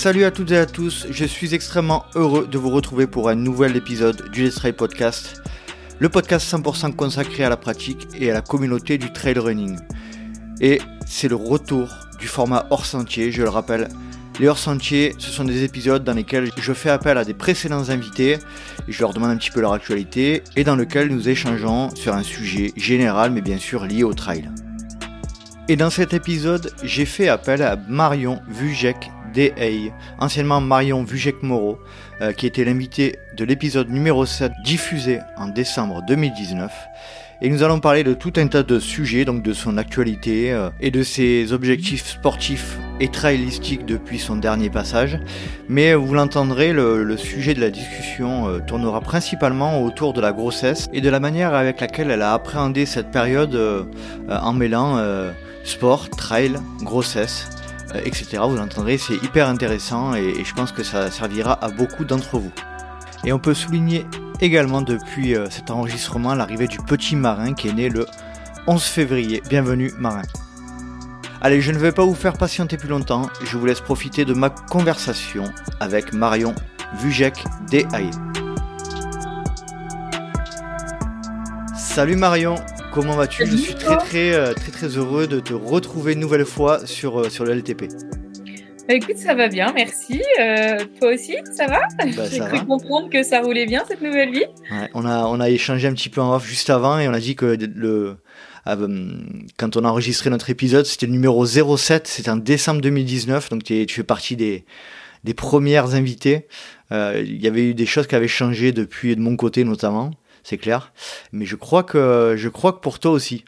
Salut à toutes et à tous, je suis extrêmement heureux de vous retrouver pour un nouvel épisode du Let's Trail Podcast, le podcast 100% consacré à la pratique et à la communauté du trail running. Et c'est le retour du format hors sentier, je le rappelle. Les hors sentiers, ce sont des épisodes dans lesquels je fais appel à des précédents invités, je leur demande un petit peu leur actualité, et dans lesquels nous échangeons sur un sujet général, mais bien sûr lié au trail. Et dans cet épisode, j'ai fait appel à Marion Vujek DA, anciennement Marion Vujek-Moreau, euh, qui était l'invité de l'épisode numéro 7 diffusé en décembre 2019. Et nous allons parler de tout un tas de sujets, donc de son actualité euh, et de ses objectifs sportifs et trailistiques depuis son dernier passage. Mais vous l'entendrez, le, sujet de la discussion euh, tournera principalement autour de la grossesse et de la manière avec laquelle elle a appréhendé cette période en mêlant sport, trail, grossesse. Euh, etc. Vous l'entendrez, c'est hyper intéressant et, je pense que ça servira à beaucoup d'entre vous. Et on peut souligner également depuis euh, cet enregistrement l'arrivée du petit marin qui est né le 11 février. Bienvenue marin. Allez, je ne vais pas vous faire patienter plus longtemps, je vous laisse profiter de ma conversation avec Marion Vujek DAE. Salut Marion Comment vas-tu? Je suis très très euh, très très heureux de te retrouver une nouvelle fois sur, euh, sur le LTP. Bah, écoute, ça va bien, merci. Euh, toi aussi, ça va? Bah, J'ai cru comprendre que ça roulait bien cette nouvelle vie. on, a, on a échangé un petit peu en off juste avant et on a dit que le, quand on a enregistré notre épisode, c'était le numéro 07, c'était en décembre 2019, donc tu fais partie des, des premières invitées. Il y avait eu des choses qui avaient changé depuis, de mon côté notamment c'est clair. Mais je crois que je crois que pour toi aussi.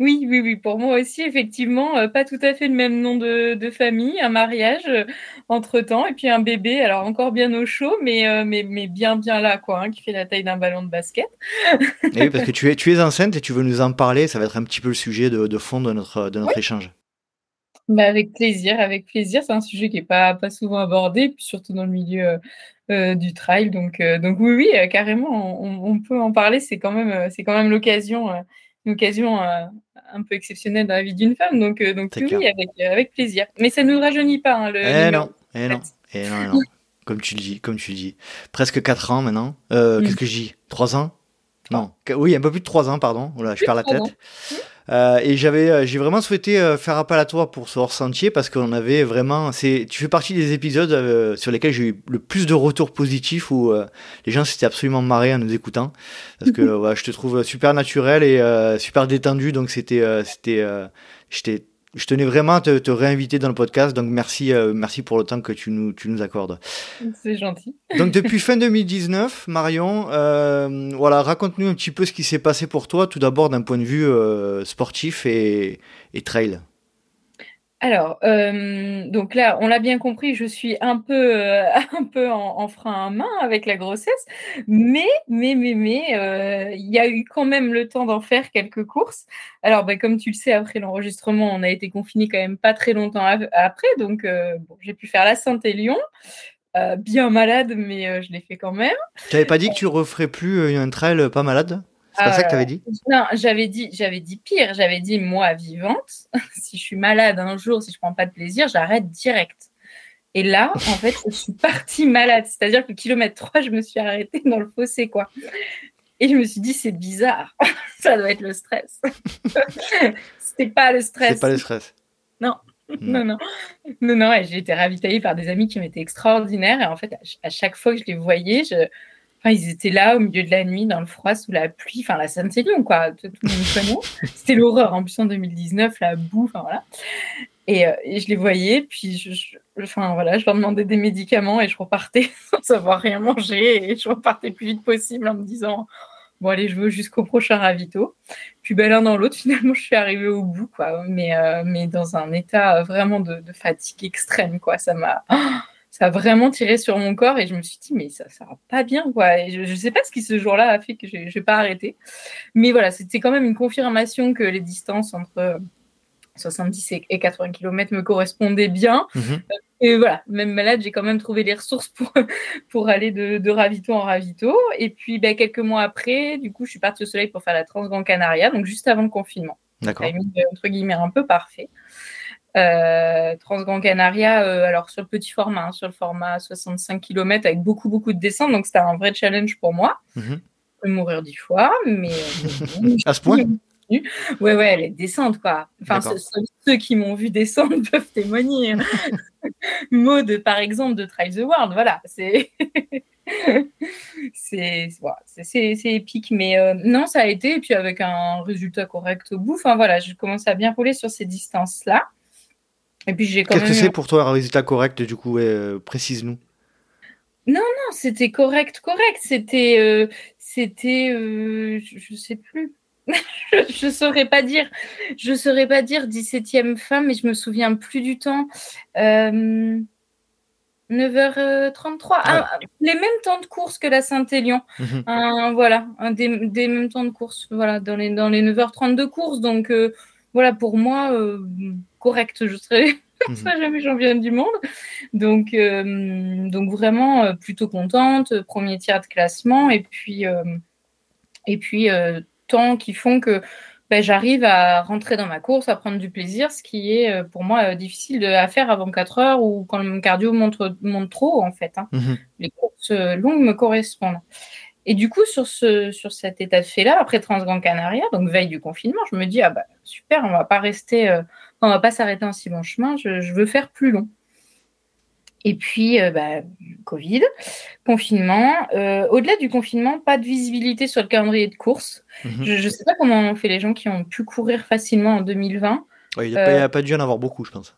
Oui, oui, oui, pour moi aussi, effectivement, euh, pas tout à fait le même nom de, famille, un mariage euh, entre-temps, et puis un bébé, alors encore bien au chaud, mais, euh, mais, mais bien, bien là, quoi, hein, qui fait la taille d'un ballon de basket. oui, parce que tu es, tu es enceinte et tu veux nous en parler, ça va être un petit peu le sujet de, fond de notre, de notre échange. Bah avec plaisir, avec plaisir. C'est un sujet qui n'est pas, pas souvent abordé, puis surtout dans le milieu euh, du trail. Donc, euh, donc oui, oui, euh, carrément, on, peut en parler. C'est quand même, c'est quand même l'occasion, une occasion un peu exceptionnelle dans la vie d'une femme. Donc, donc oui, avec, avec plaisir. Mais ça ne nous rajeunit pas. Hein, le eh non, eh non, eh non, non. comme tu le dis, comme tu le dis. Presque 4 ans maintenant. Qu'est-ce que je dis? 3 ans? Non, oui, un peu plus de 3 ans, pardon. Voilà, je perds la tête. Euh, et j'avais, euh, j'ai vraiment souhaité euh, faire appel à toi pour ce hors sentier parce qu'on avait vraiment, c'est, tu fais partie des épisodes sur lesquels j'ai eu le plus de retours positifs où les gens s'étaient absolument marrés en nous écoutant. Parce que ouais, je te trouve super naturel et super détendu. Donc c'était, c'était, j'étais je tenais vraiment à te, réinviter dans le podcast, donc merci, euh, merci pour le temps que tu nous, tu nous accordes. C'est gentil. Donc depuis fin 2019, Marion, euh, voilà, raconte-nous un petit peu ce qui s'est passé pour toi, tout d'abord d'un point de vue euh, sportif et, et trail. Alors, euh, donc là, on l'a bien compris, je suis un peu, euh, un peu en, frein à main avec la grossesse, mais, mais, mais, mais, euh, il y a eu quand même le temps d'en faire quelques courses. Alors, bah, comme tu le sais, après l'enregistrement, on a été confiné quand même pas très longtemps après, donc j'ai pu faire la Saint-Élion. bien malade, mais je l'ai fait quand même. Tu n'avais pas dit que tu referais plus un trail pas malade? C'est pas ça que tu avais dit Non, j'avais dit, j'avais dit pire. J'avais dit, moi, vivante, si je suis malade un jour, si je prends pas de plaisir, j'arrête direct. Et là, en fait, je suis partie malade. C'est-à-dire que kilomètre 3, je me suis arrêtée dans le fossé, quoi. Et je me suis dit, c'est bizarre. ça doit être le stress. C'était pas le stress. C'est pas le stress. Non. Hmm. Non, non, non, non, j'ai été ravitaillée par des amis qui m'étaient extraordinaires. Et en fait, à chaque fois que je les voyais, je, ils étaient là au milieu de la nuit, dans le froid, sous la pluie, enfin la Sainte-Céline, quoi. Tout, le monde connaît. C'était l'horreur en plus en 2019, la boue, enfin voilà. Et, euh, et, je les voyais, puis je, enfin voilà, je leur demandais des médicaments et je repartais sans savoir rien manger et je repartais le plus vite possible en me disant bon allez, je veux jusqu'au prochain ravito. Puis ben, l'un dans l'autre, finalement, je suis arrivée au bout, quoi. Mais, euh, mais dans un état vraiment de, de fatigue extrême, quoi. Ça m'a ça a vraiment tiré sur mon corps et je me suis dit, mais ça ne va pas bien, quoi. Et je ne sais pas ce qui ce jour-là a fait que je n'ai pas arrêté. Mais voilà, c'était quand même une confirmation que les distances entre 70 et 80 km me correspondaient bien. Mhm. Et voilà, même malade, j'ai quand même trouvé les ressources pour, pour aller de, de ravito en ravito. Et puis, ben, quelques mois après, du coup, je suis partie au soleil pour faire la Transgran Canaria, donc juste avant le confinement. D'accord. Timing, entre guillemets, un peu parfait. Euh, Transgran Canaria, alors sur le petit format, hein, sur le format 65 km avec beaucoup, beaucoup de descentes. Donc, c'était un vrai challenge pour moi. Mhm. Je peux mourir dix fois, mais. à ce point Ouais, ouais, les descentes, quoi. Enfin, ceux, qui m'ont vu descendre peuvent témoigner. Mode, par exemple, de Try the World, voilà. C'est. c'est épique. Mais euh, non, ça a été. Et puis avec un résultat correct au bout. Enfin voilà, je commence à bien rouler sur ces distances-là. Et puis j'ai Qu'est-ce que c'est pour toi un résultat correct Du coup, euh, précise-nous. Non, non, c'était correct, correct. C'était, euh, c'était, je, ne sais plus. je, ne saurais pas dire. Je saurais pas dire 17e femme, mais je me souviens plus du temps. 9h33. Ah, les mêmes temps de course que la Saint-Élion. Mhm. voilà, des, mêmes temps de course. Voilà, dans les, dans les 9h30 de course. Donc, euh, voilà, pour moi, euh, correct. Je serais, mhm. jamais championne du monde. Donc, euh, donc vraiment, plutôt contente. Premier tiers de classement. Et puis, et puis temps qui font que ben, j'arrive à rentrer dans ma course, à prendre du plaisir, ce qui est euh, pour moi euh, difficile à faire avant 4 heures ou quand mon cardio monte, monte trop, en fait. Hein. Mhm. Les courses euh, longues me correspondent. Et du coup, sur, ce, sur cet état de fait-là, après Transgran Canaria, donc veille du confinement, je me dis, ah bah super, on va pas rester, on va pas s'arrêter en si bon chemin, je veux faire plus long. Et puis, euh, bah, Covid, confinement. Euh, au-delà du confinement, pas de visibilité sur le calendrier de course. Mhm. Je ne sais pas comment ont fait les gens qui ont pu courir facilement en 2020. il n'y a, pas dû en avoir beaucoup, je pense.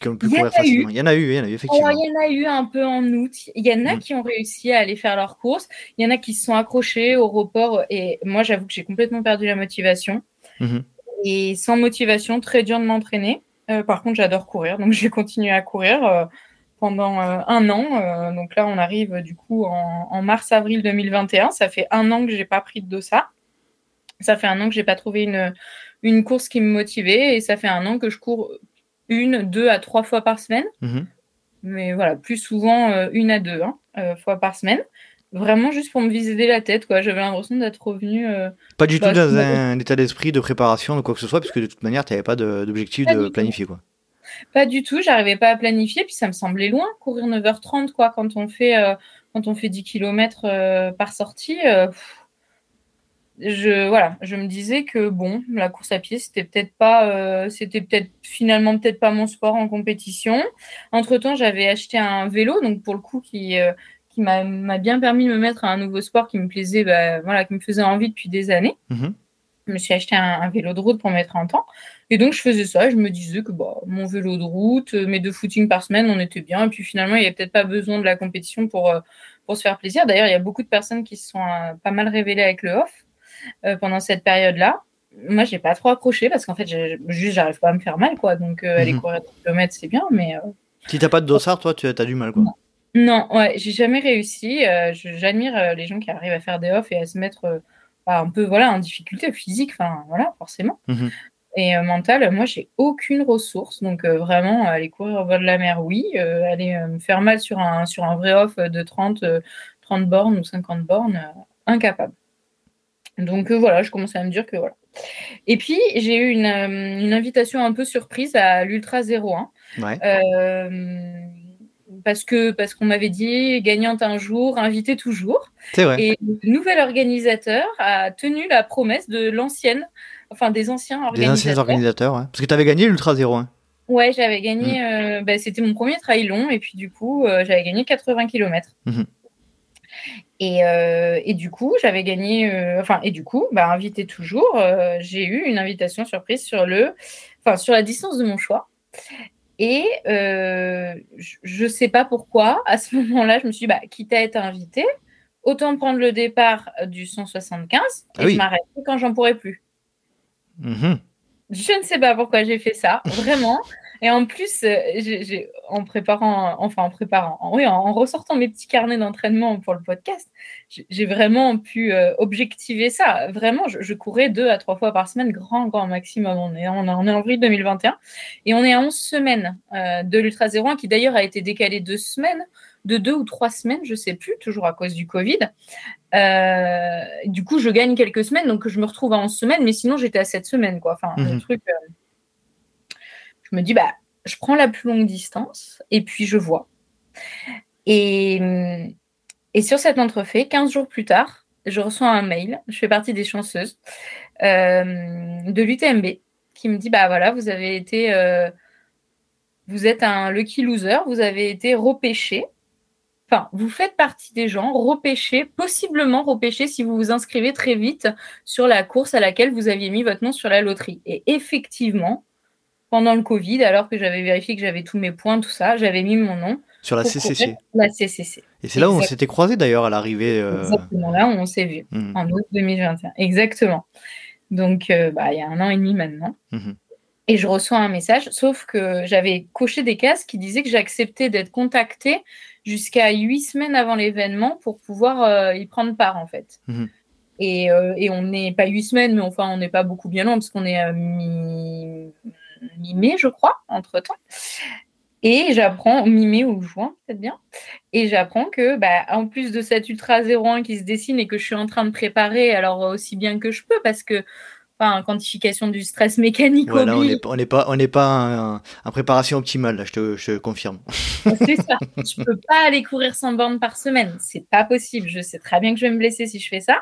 Qui ont pu courir facilement. Il y en a eu, il y en a eu, effectivement. il y en a eu un peu en août. Il y en a mhm. qui ont réussi à aller faire leur course. Il y en a qui se sont accrochés au report. Et moi, j'avoue que j'ai complètement perdu la motivation. Mhm. Et sans motivation, très dur de m'entraîner. Euh, par contre, j'adore courir, donc je vais continuer à courir pendant euh, un an. Euh, donc là, on arrive du coup en, mars-avril 2021. Ça fait un an que j'ai pas pris de dossa. Ça fait un an que j'ai pas trouvé une, une course qui me motivait et ça fait un an que je cours une, deux à trois fois par semaine. Mhm. Mais voilà, plus souvent euh, une à deux hein, fois par semaine. Vraiment juste pour me viser la tête, quoi. J'avais l'impression d'être revenu. pas du tout bah, dans un état d'esprit de préparation de quoi que ce soit, puisque de toute manière, tu n'avais pas d'objectif de, planifier, quoi. Pas du tout, j'arrivais pas à planifier, puis ça me semblait loin, courir 9h30 quoi, quand on fait, euh, quand on fait 10 km euh, par sortie. Euh, je, voilà, je me disais que bon, la course à pied, c'était peut-être pas, c'était peut-être finalement peut-être pas mon sport en compétition. Entre temps, j'avais acheté un vélo, donc pour le coup qui, qui m'a bien permis de me mettre à un nouveau sport qui me plaisait, bah, voilà, qui me faisait envie depuis des années. Mmh je me suis acheté un, vélo de route pour mettre en temps. Et donc, je faisais ça. je me disais que bah, mon vélo de route, euh, mes deux footings par semaine, on était bien. Et puis finalement, il n'y avait peut-être pas besoin de la compétition pour, euh, pour se faire plaisir. D'ailleurs, il y a beaucoup de personnes qui se sont euh, pas mal révélées avec le off pendant cette période-là. Moi, j'ai pas trop accroché parce qu'en fait, juste, j'arrive pas à me faire mal. quoi. Donc, aller mhm. courir des kilomètres, c'est bien. Mais, Si t'as pas de dossard, toi, tu as, du mal. quoi. Non, ouais, j'ai jamais réussi. J'admire les gens qui arrivent à faire des off et à se mettre un peu voilà en difficulté physique, enfin voilà forcément. Mhm. Et euh, mental, moi j'ai aucune ressource, donc euh, vraiment aller courir au bord de la mer, oui, euh, aller me faire mal sur un sur un vrai off de 30 30 bornes ou 50 bornes, incapable. Donc voilà, je commençais à me dire que voilà. Et puis j'ai eu une, une, invitation un peu surprise à l'Ultra 01. Ouais parce que parce qu'on m'avait dit gagnante un jour, invité toujours. C'est vrai. Et le nouvel organisateur a tenu la promesse de l'ancienne, enfin des anciens organisateurs. Des anciens organisateurs, ouais. parce que tu avais gagné l'Ultra 01. Ouais, j'avais gagné. Mm. Euh, bah, c'était mon premier trail long et puis du coup, euh, j'avais gagné 80 km. Et, euh, et, du coup, j'avais gagné, enfin, et du coup, bah, invité toujours, j'ai eu une invitation surprise sur le, enfin, sur la distance de mon choix. Et euh, je ne sais pas pourquoi, à ce moment-là, je me suis dit, bah, quitte à être invitée, autant prendre le départ du 175 et ah je m'arrête quand j'en pourrai plus. Mhm. Je ne sais pas pourquoi j'ai fait ça, vraiment. Et en plus, euh, j'ai, en préparant, enfin en préparant, en, oui, en, ressortant mes petits carnets d'entraînement pour le podcast, j'ai vraiment pu euh, objectiver ça. Vraiment, je, courais deux à trois fois par semaine, grand, grand maximum. On est, on, en avril 2021 et on est à 11 semaines euh, de l'Ultra 01 qui d'ailleurs a été décalé deux semaines, de deux ou trois semaines, je sais plus, toujours à cause du Covid. du coup, je gagne quelques semaines, donc je me retrouve à 11 semaines, mais sinon j'étais à 7 semaines, quoi. Enfin, le mhm. truc je me dis, bah, je prends la plus longue distance et puis je vois. Et, et sur cet entrefait, 15 jours plus tard, je reçois un mail, je fais partie des chanceuses, euh, de l'UTMB qui me dit, bah voilà, vous avez été, euh, vous êtes un lucky loser, vous avez été repêché. Enfin, vous faites partie des gens repêchés, possiblement repêchés si vous vous inscrivez très vite sur la course à laquelle vous aviez mis votre nom sur la loterie. Et effectivement, pendant le Covid, alors que j'avais vérifié que j'avais tous mes points, tout ça, j'avais mis mon nom. Sur la CCC. La CCC. Et c'est là où on s'était croisés d'ailleurs à l'arrivée. Euh, Exactement, là où on s'est vu, hmm. en août 2021. Exactement. Donc, euh, bah, il y a un an et demi maintenant. Mhm. Et je reçois un message, sauf que j'avais coché des cases qui disaient que j'acceptais d'être contactée jusqu'à huit semaines avant l'événement pour pouvoir euh, y prendre part, en fait. Mhm. Et, et, on n'est pas huit semaines, mais enfin, on n'est pas beaucoup bien loin parce qu'on est à mi mi-mai, je crois, entre-temps. Et j'apprends, mi-mai ou juin, peut-être bien. Et j'apprends que, bah, en plus de cette Ultra 01 qui se dessine et que je suis en train de préparer, alors aussi bien que je peux, parce que, enfin, quantification du stress mécanique. Voilà, on n'est pas, on n'est pas en préparation optimale, là, je te, je confirme. C'est ça. je peux pas aller courir 100 bornes par semaine. C'est pas possible. Je sais très bien que je vais me blesser si je fais ça.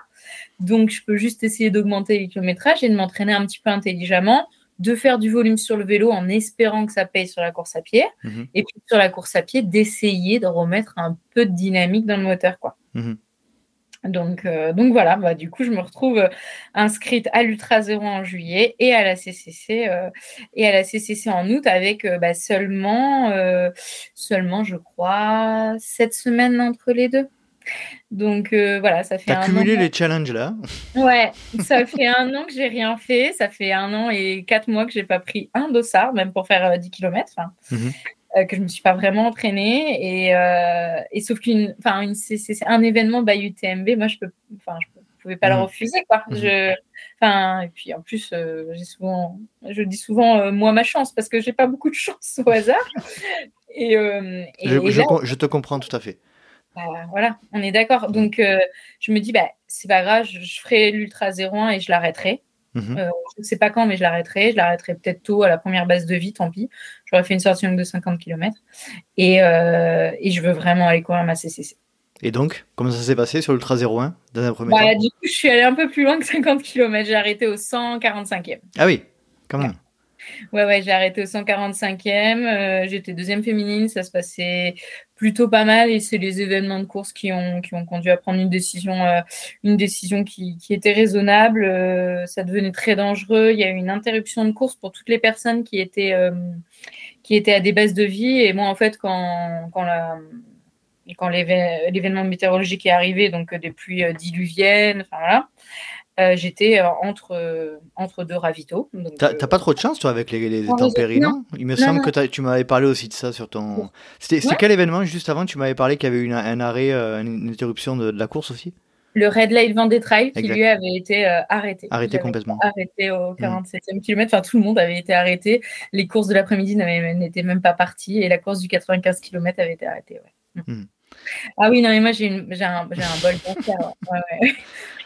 Donc, je peux juste essayer d'augmenter les kilométrages et de m'entraîner un petit peu intelligemment de faire du volume sur le vélo en espérant que ça paye sur la course à pied. Mhm. Et puis sur la course à pied, d'essayer de remettre un peu de dynamique dans le moteur. Quoi. Mhm. Donc, euh, donc voilà, bah, du coup, je me retrouve euh, inscrite à l'Ultra Zéro en juillet et à la CCC, euh, et à la CCC en août avec bah, seulement, seulement, je crois, sept semaines entre les deux. Donc euh, voilà, ça fait. T'as cumulé les challenges là Ouais, ça fait un an que j'ai rien fait. Ça fait un an et quatre mois que j'ai pas pris un dossard, même pour faire 10 euh, km. Mhm. Euh, que je me suis pas vraiment entraînée. Et, sauf qu'une, enfin, c'est un événement by UTMB. Moi, je peux, enfin, je pouvais pas le mhm. refuser, quoi. Mhm. Je, enfin, et puis en plus, j'ai souvent, je dis souvent moi ma chance parce que j'ai pas beaucoup de chance au hasard. Et, je, te comprends tout à fait. Bah, voilà, on est d'accord. Donc, euh, je me dis, bah, c'est pas grave, je, ferai l'Ultra 01 et je l'arrêterai. Mhm. Euh, je ne sais pas quand, mais je l'arrêterai. Je l'arrêterai peut-être tôt à la première base de vie, tant pis. J'aurais fait une sortie de 50 km. Et, euh, et, je veux vraiment aller courir ma CCC. Et donc, comment ça s'est passé sur l'Ultra 01 dans un premier bah, Du coup, je suis allée un peu plus loin que 50 km. J'ai arrêté au 145e. Ah oui, quand même. Ouais, ouais, j'ai arrêté au 145e. J'étais deuxième féminine. Ça se passait plutôt pas mal et c'est les événements de course qui ont, qui ont conduit à prendre une décision, euh, une décision qui, qui était raisonnable. Euh, ça devenait très dangereux. Il y a eu une interruption de course pour toutes les personnes qui étaient, euh, qui étaient à des bases de vie. Et moi, en fait, quand, quand la, quand l'événement météorologique est arrivé, donc des pluies diluviennes, enfin voilà, euh, j'étais euh, entre, euh, entre deux ravitaux. T'as pas trop de chance, toi, avec les, les intempéries, non, Il me semble que tu m'avais parlé aussi de ça sur ton. C'était quel événement juste avant Tu m'avais parlé qu'il y avait eu un arrêt, une interruption de, la course aussi? Le Red Light Vendée Trail qui lui avait été arrêté. Arrêté complètement. Arrêté au 47e mm. kilomètre. Enfin, tout le monde avait été arrêté. Les courses de l'après-midi n'étaient même pas parties et la course du 95 km avait été arrêtée. Ouais. Mm. Ah oui, non, mais moi, j'ai un, un, bol pour faire.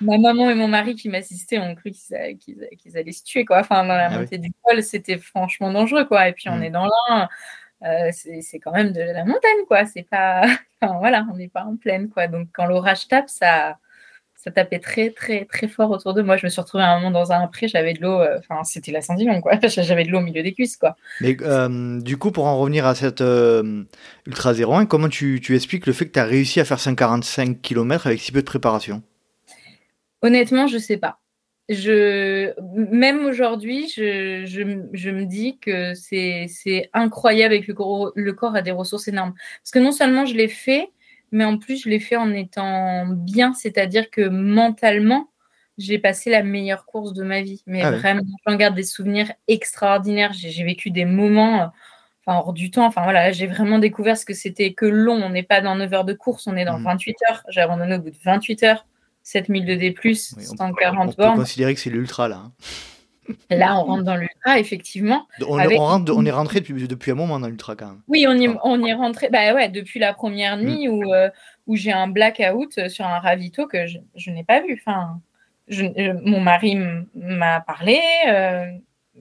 Ma maman et mon mari qui m'assistaient ont cru qu'ils allaient se tuer. Quoi. Enfin, dans la ah montée du col, c'était franchement dangereux. Quoi. Et puis, on mm. est dans l'un. Euh, c'est quand même de la montagne. quoi. C'est pas. Enfin, voilà, on n'est pas en pleine. quoi. Donc, quand l'orage tape, ça ça tapait très très très fort autour de moi. Je me suis retrouvée à un moment dans un pré, j'avais de l'eau, euh, enfin c'était la Saint-Dillon quoi. J'avais de l'eau au milieu des cuisses quoi. Mais euh, du coup, pour en revenir à cette euh, Ultra 01, comment tu, tu, expliques le fait que tu as réussi à faire 145 km avec si peu de préparation? Honnêtement, je sais pas. Je, même aujourd'hui, je, je, je, me dis que c'est incroyable avec le corps, le corps a des ressources énormes. Parce que non seulement je l'ai fait, mais en plus, je l'ai fait en étant bien, c'est-à-dire que mentalement, j'ai passé la meilleure course de ma vie. Mais ah vraiment, j'en garde des souvenirs extraordinaires. J'ai vécu des moments enfin, hors du temps. Enfin voilà, j'ai vraiment découvert ce que c'était que long. On n'est pas dans 9 heures de course, on est dans 28 mmh. heures. J'ai abandonné au bout de 28 heures. 7000 de D+, 140 bornes. On peut considérer que c'est l'ultra là. Hein. Là, on rentre dans l'ultra, effectivement. On, on, est rentré depuis, depuis, un moment dans l'ultra quand même. Oui, on y, on y est rentré bah ouais, depuis la première mm. nuit où, euh, où j'ai un blackout sur un ravito que je, je n'ai pas vu. Enfin, je, mon mari m'a parlé, euh,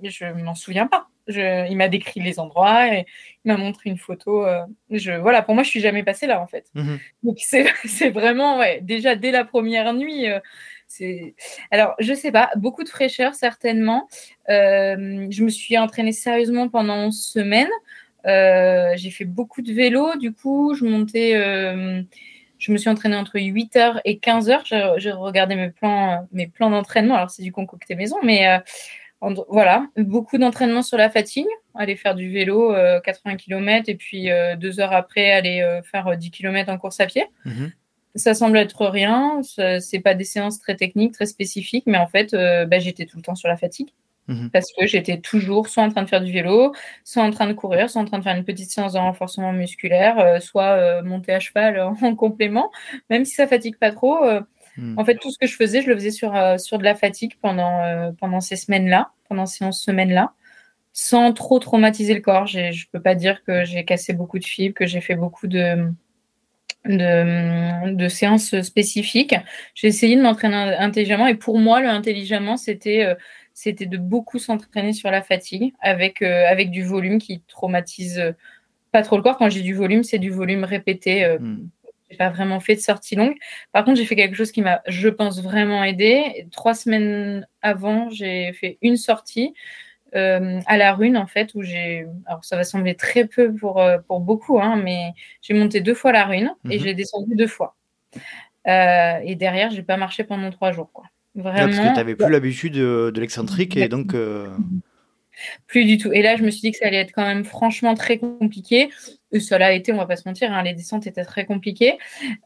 je m'en souviens pas. il m'a décrit les endroits et il m'a montré une photo. Euh, je, voilà, pour moi, je suis jamais passée là en fait. Mhm. Donc c'est vraiment, ouais, déjà dès la première nuit. Euh, alors je sais pas, beaucoup de fraîcheur certainement. Euh, je me suis entraînée sérieusement pendant 11 semaines. J'ai fait beaucoup de vélo, du coup, je montais je me suis entraînée entre 8h et 15h. J'ai regardé mes plans, mes plans d'entraînement. Alors, c'est du concocté maison, mais voilà, beaucoup d'entraînement sur la fatigue, aller faire du vélo 80 euh, km et puis euh, deux heures après aller euh, faire 10 km en course à pied. Mhm. Ça semble être rien, c'est pas des séances très techniques, très spécifiques, mais en fait, bah, j'étais tout le temps sur la fatigue. Mhm. Parce que j'étais toujours soit en train de faire du vélo, soit en train de courir, soit en train de faire une petite séance de renforcement musculaire, soit monter à cheval en complément. Même si ça fatigue pas trop, Hmm. En fait, tout ce que je faisais, je le faisais sur, euh, sur de la fatigue pendant, euh, pendant ces semaines-là, pendant ces 11 semaines-là, sans trop traumatiser le corps. Je ne peux pas dire que j'ai cassé beaucoup de fibres, que j'ai fait beaucoup de, de, séances spécifiques. J'ai essayé de m'entraîner intelligemment et pour moi, le intelligemment, c'était euh, c'était de beaucoup s'entraîner sur la fatigue avec, avec du volume qui traumatise pas trop le corps. Quand j'ai du volume, c'est du volume répété. Hmm pas vraiment fait de sortie longue. Par contre, j'ai fait quelque chose qui m'a, je pense, vraiment aidé. Trois semaines avant, j'ai fait une sortie euh, à la Rune, en fait, où j'ai. Alors, ça va sembler très peu pour, euh, pour beaucoup, hein, mais j'ai monté deux fois la Rune et mhm. j'ai descendu deux fois. Euh, et derrière, j'ai pas marché pendant trois jours. Quoi. Vraiment. parce que tu n'avais plus l'habitude de, l'excentrique et donc. Plus du tout. Et là, je me suis dit que ça allait être quand même franchement très compliqué. Cela a été, on va pas se mentir, hein, les descentes étaient très compliquées.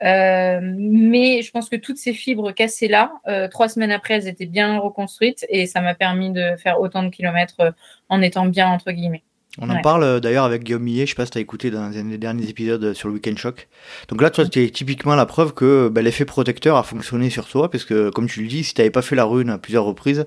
Euh, mais je pense que toutes ces fibres cassées là, euh, trois semaines après, elles étaient bien reconstruites et ça m'a permis de faire autant de kilomètres euh, en étant bien, entre guillemets. On en parle euh, d'ailleurs avec Guillaume Millet, je sais pas si tu as écouté dans un des derniers épisodes euh, sur le Weekend Shock. Donc là, toi, tu es typiquement la preuve que bah, l'effet protecteur a fonctionné sur toi, parce que comme tu le dis, si tu n'avais pas fait la rune à plusieurs reprises,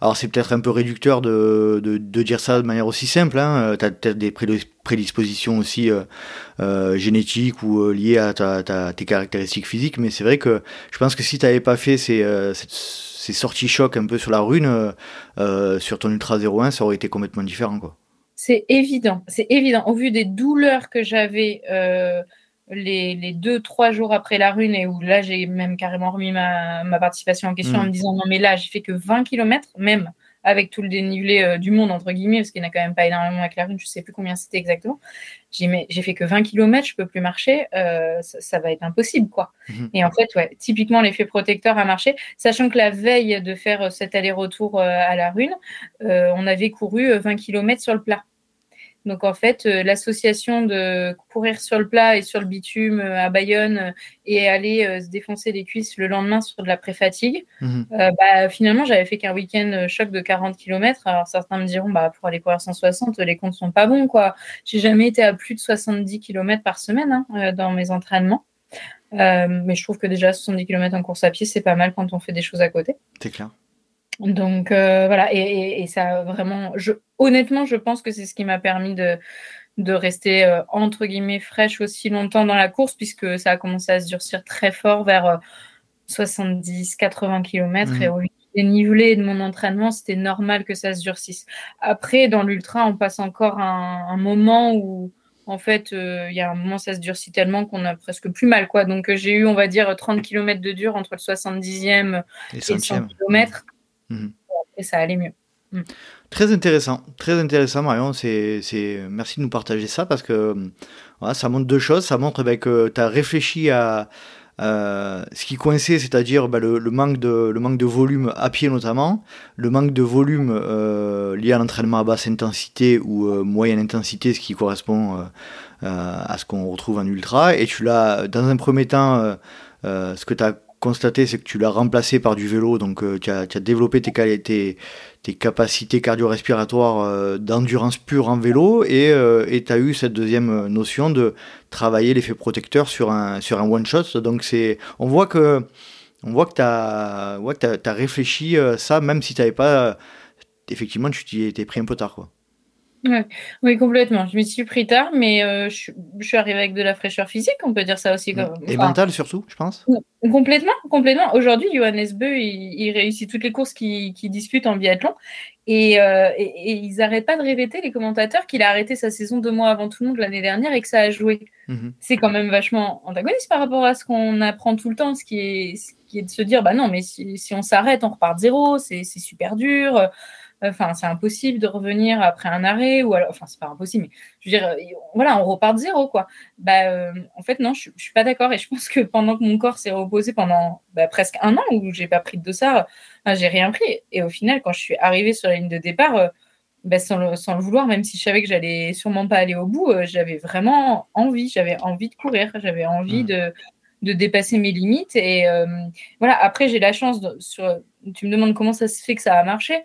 alors c'est peut-être un peu réducteur de, de, de, dire ça de manière aussi simple, hein. tu as peut-être des prédispositions aussi euh, génétiques ou liées à ta, ta, tes caractéristiques physiques, mais c'est vrai que je pense que si tu n'avais pas fait ces, ces sorties choc un peu sur la rune, sur ton Ultra 01, ça aurait été complètement différent. quoi. C'est évident, c'est évident. Au vu des douleurs que j'avais euh, les, deux, trois jours après la rune, et où là, j'ai même carrément remis ma, participation en question en mm. me disant non, mais là, j'ai fait que 20 km, même avec tout le dénivelé euh, du monde, entre guillemets, parce qu'il n'y en a quand même pas énormément avec la rune, je ne sais plus combien c'était exactement. J'ai fait que 20 km, je ne peux plus marcher, euh, ça, va être impossible, quoi. Mm-hmm. Et en fait, ouais, typiquement, l'effet protecteur a marché, sachant que la veille de faire cet aller-retour à la rune, on avait couru 20 km sur le plat. Donc en fait, euh, l'association de courir sur le plat et sur le bitume euh, à Bayonne euh, et aller se défoncer les cuisses le lendemain sur de la pré-fatigue, mhm. bah, finalement, j'avais fait qu'un week-end choc de 40 km. Alors certains me diront, bah, pour aller courir 160, les comptes sont pas bons. quoi. J'ai jamais été à plus de 70 km par semaine hein, dans mes entraînements. mais je trouve que déjà 70 km en course à pied, c'est pas mal quand on fait des choses à côté. C'est clair. Donc euh, voilà, et, ça vraiment, je, honnêtement, je pense que c'est ce qui m'a permis de, de rester euh, entre guillemets fraîche aussi longtemps dans la course, puisque ça a commencé à se durcir très fort vers 70-80 km. Et au dénivelé de mon entraînement, c'était normal que ça se durcisse. Après, dans l'ultra, on passe encore un, moment où en fait, euh, il y a un moment, ça se durcit tellement qu'on a presque plus mal. quoi. Donc, j'ai eu, on va dire, 30 km de dur entre le 70e et, le 100 km. Mhm. Et ça allait mieux. Mm. Très intéressant, très intéressant Marion. C'est, Merci de nous partager ça parce que voilà, ça montre deux choses. Ça montre bah, que tu as réfléchi à ce qui coinçait, c'est-à-dire bah, le, manque de, le manque de volume à pied notamment, le manque de volume euh, lié à l'entraînement à basse intensité ou euh, moyenne intensité, ce qui correspond euh, à ce qu'on retrouve en ultra. Et tu l'as, dans un premier temps, ce que tu as constaté, c'est que tu l'as remplacé par du vélo, donc euh, tu, as, développé tes, tes capacités cardio-respiratoires euh, d'endurance pure en vélo, et euh, tu as eu cette deuxième notion de travailler l'effet protecteur sur un, sur un one-shot. Donc on voit que que tu as, as, réfléchi ça, même si tu n'avais pas... effectivement, tu t'y étais pris un peu tard. Quoi. Oui, complètement. Je m'y suis pris tard, mais euh, je, suis arrivée avec de la fraîcheur physique, on peut dire ça aussi. Comme... Et mentale surtout, je pense. Complètement, complètement. Aujourd'hui, Johannes Beu, il, réussit toutes les courses qu'il dispute en biathlon. Euh, et, ils n'arrêtent pas de répéter, les commentateurs, qu'il a arrêté sa saison deux mois avant tout le monde l'année dernière et que ça a joué. Mhm. C'est quand même vachement antagoniste par rapport à ce qu'on apprend tout le temps, ce qui est, ce qui est de se dire, bah non, mais si, si on s'arrête, on repart de zéro, c'est super dur. Enfin, c'est impossible de revenir après un arrêt ou alors, enfin, c'est pas impossible, mais je veux dire, euh, voilà, on repart de zéro, quoi. Bah, euh, en fait, non, je, je suis pas d'accord et je pense que pendant que mon corps s'est reposé pendant bah, presque un an où j'ai pas pris de dossard, j'ai rien pris. Et au final, quand je suis arrivée sur la ligne de départ, euh, bah, sans, le, sans, le, vouloir, même si je savais que j'allais sûrement pas aller au bout, j'avais vraiment envie, j'avais envie de courir, j'avais envie mmh. de, de dépasser mes limites. Et voilà, après, j'ai la chance, de, sur, tu me demandes comment ça se fait que ça a marché.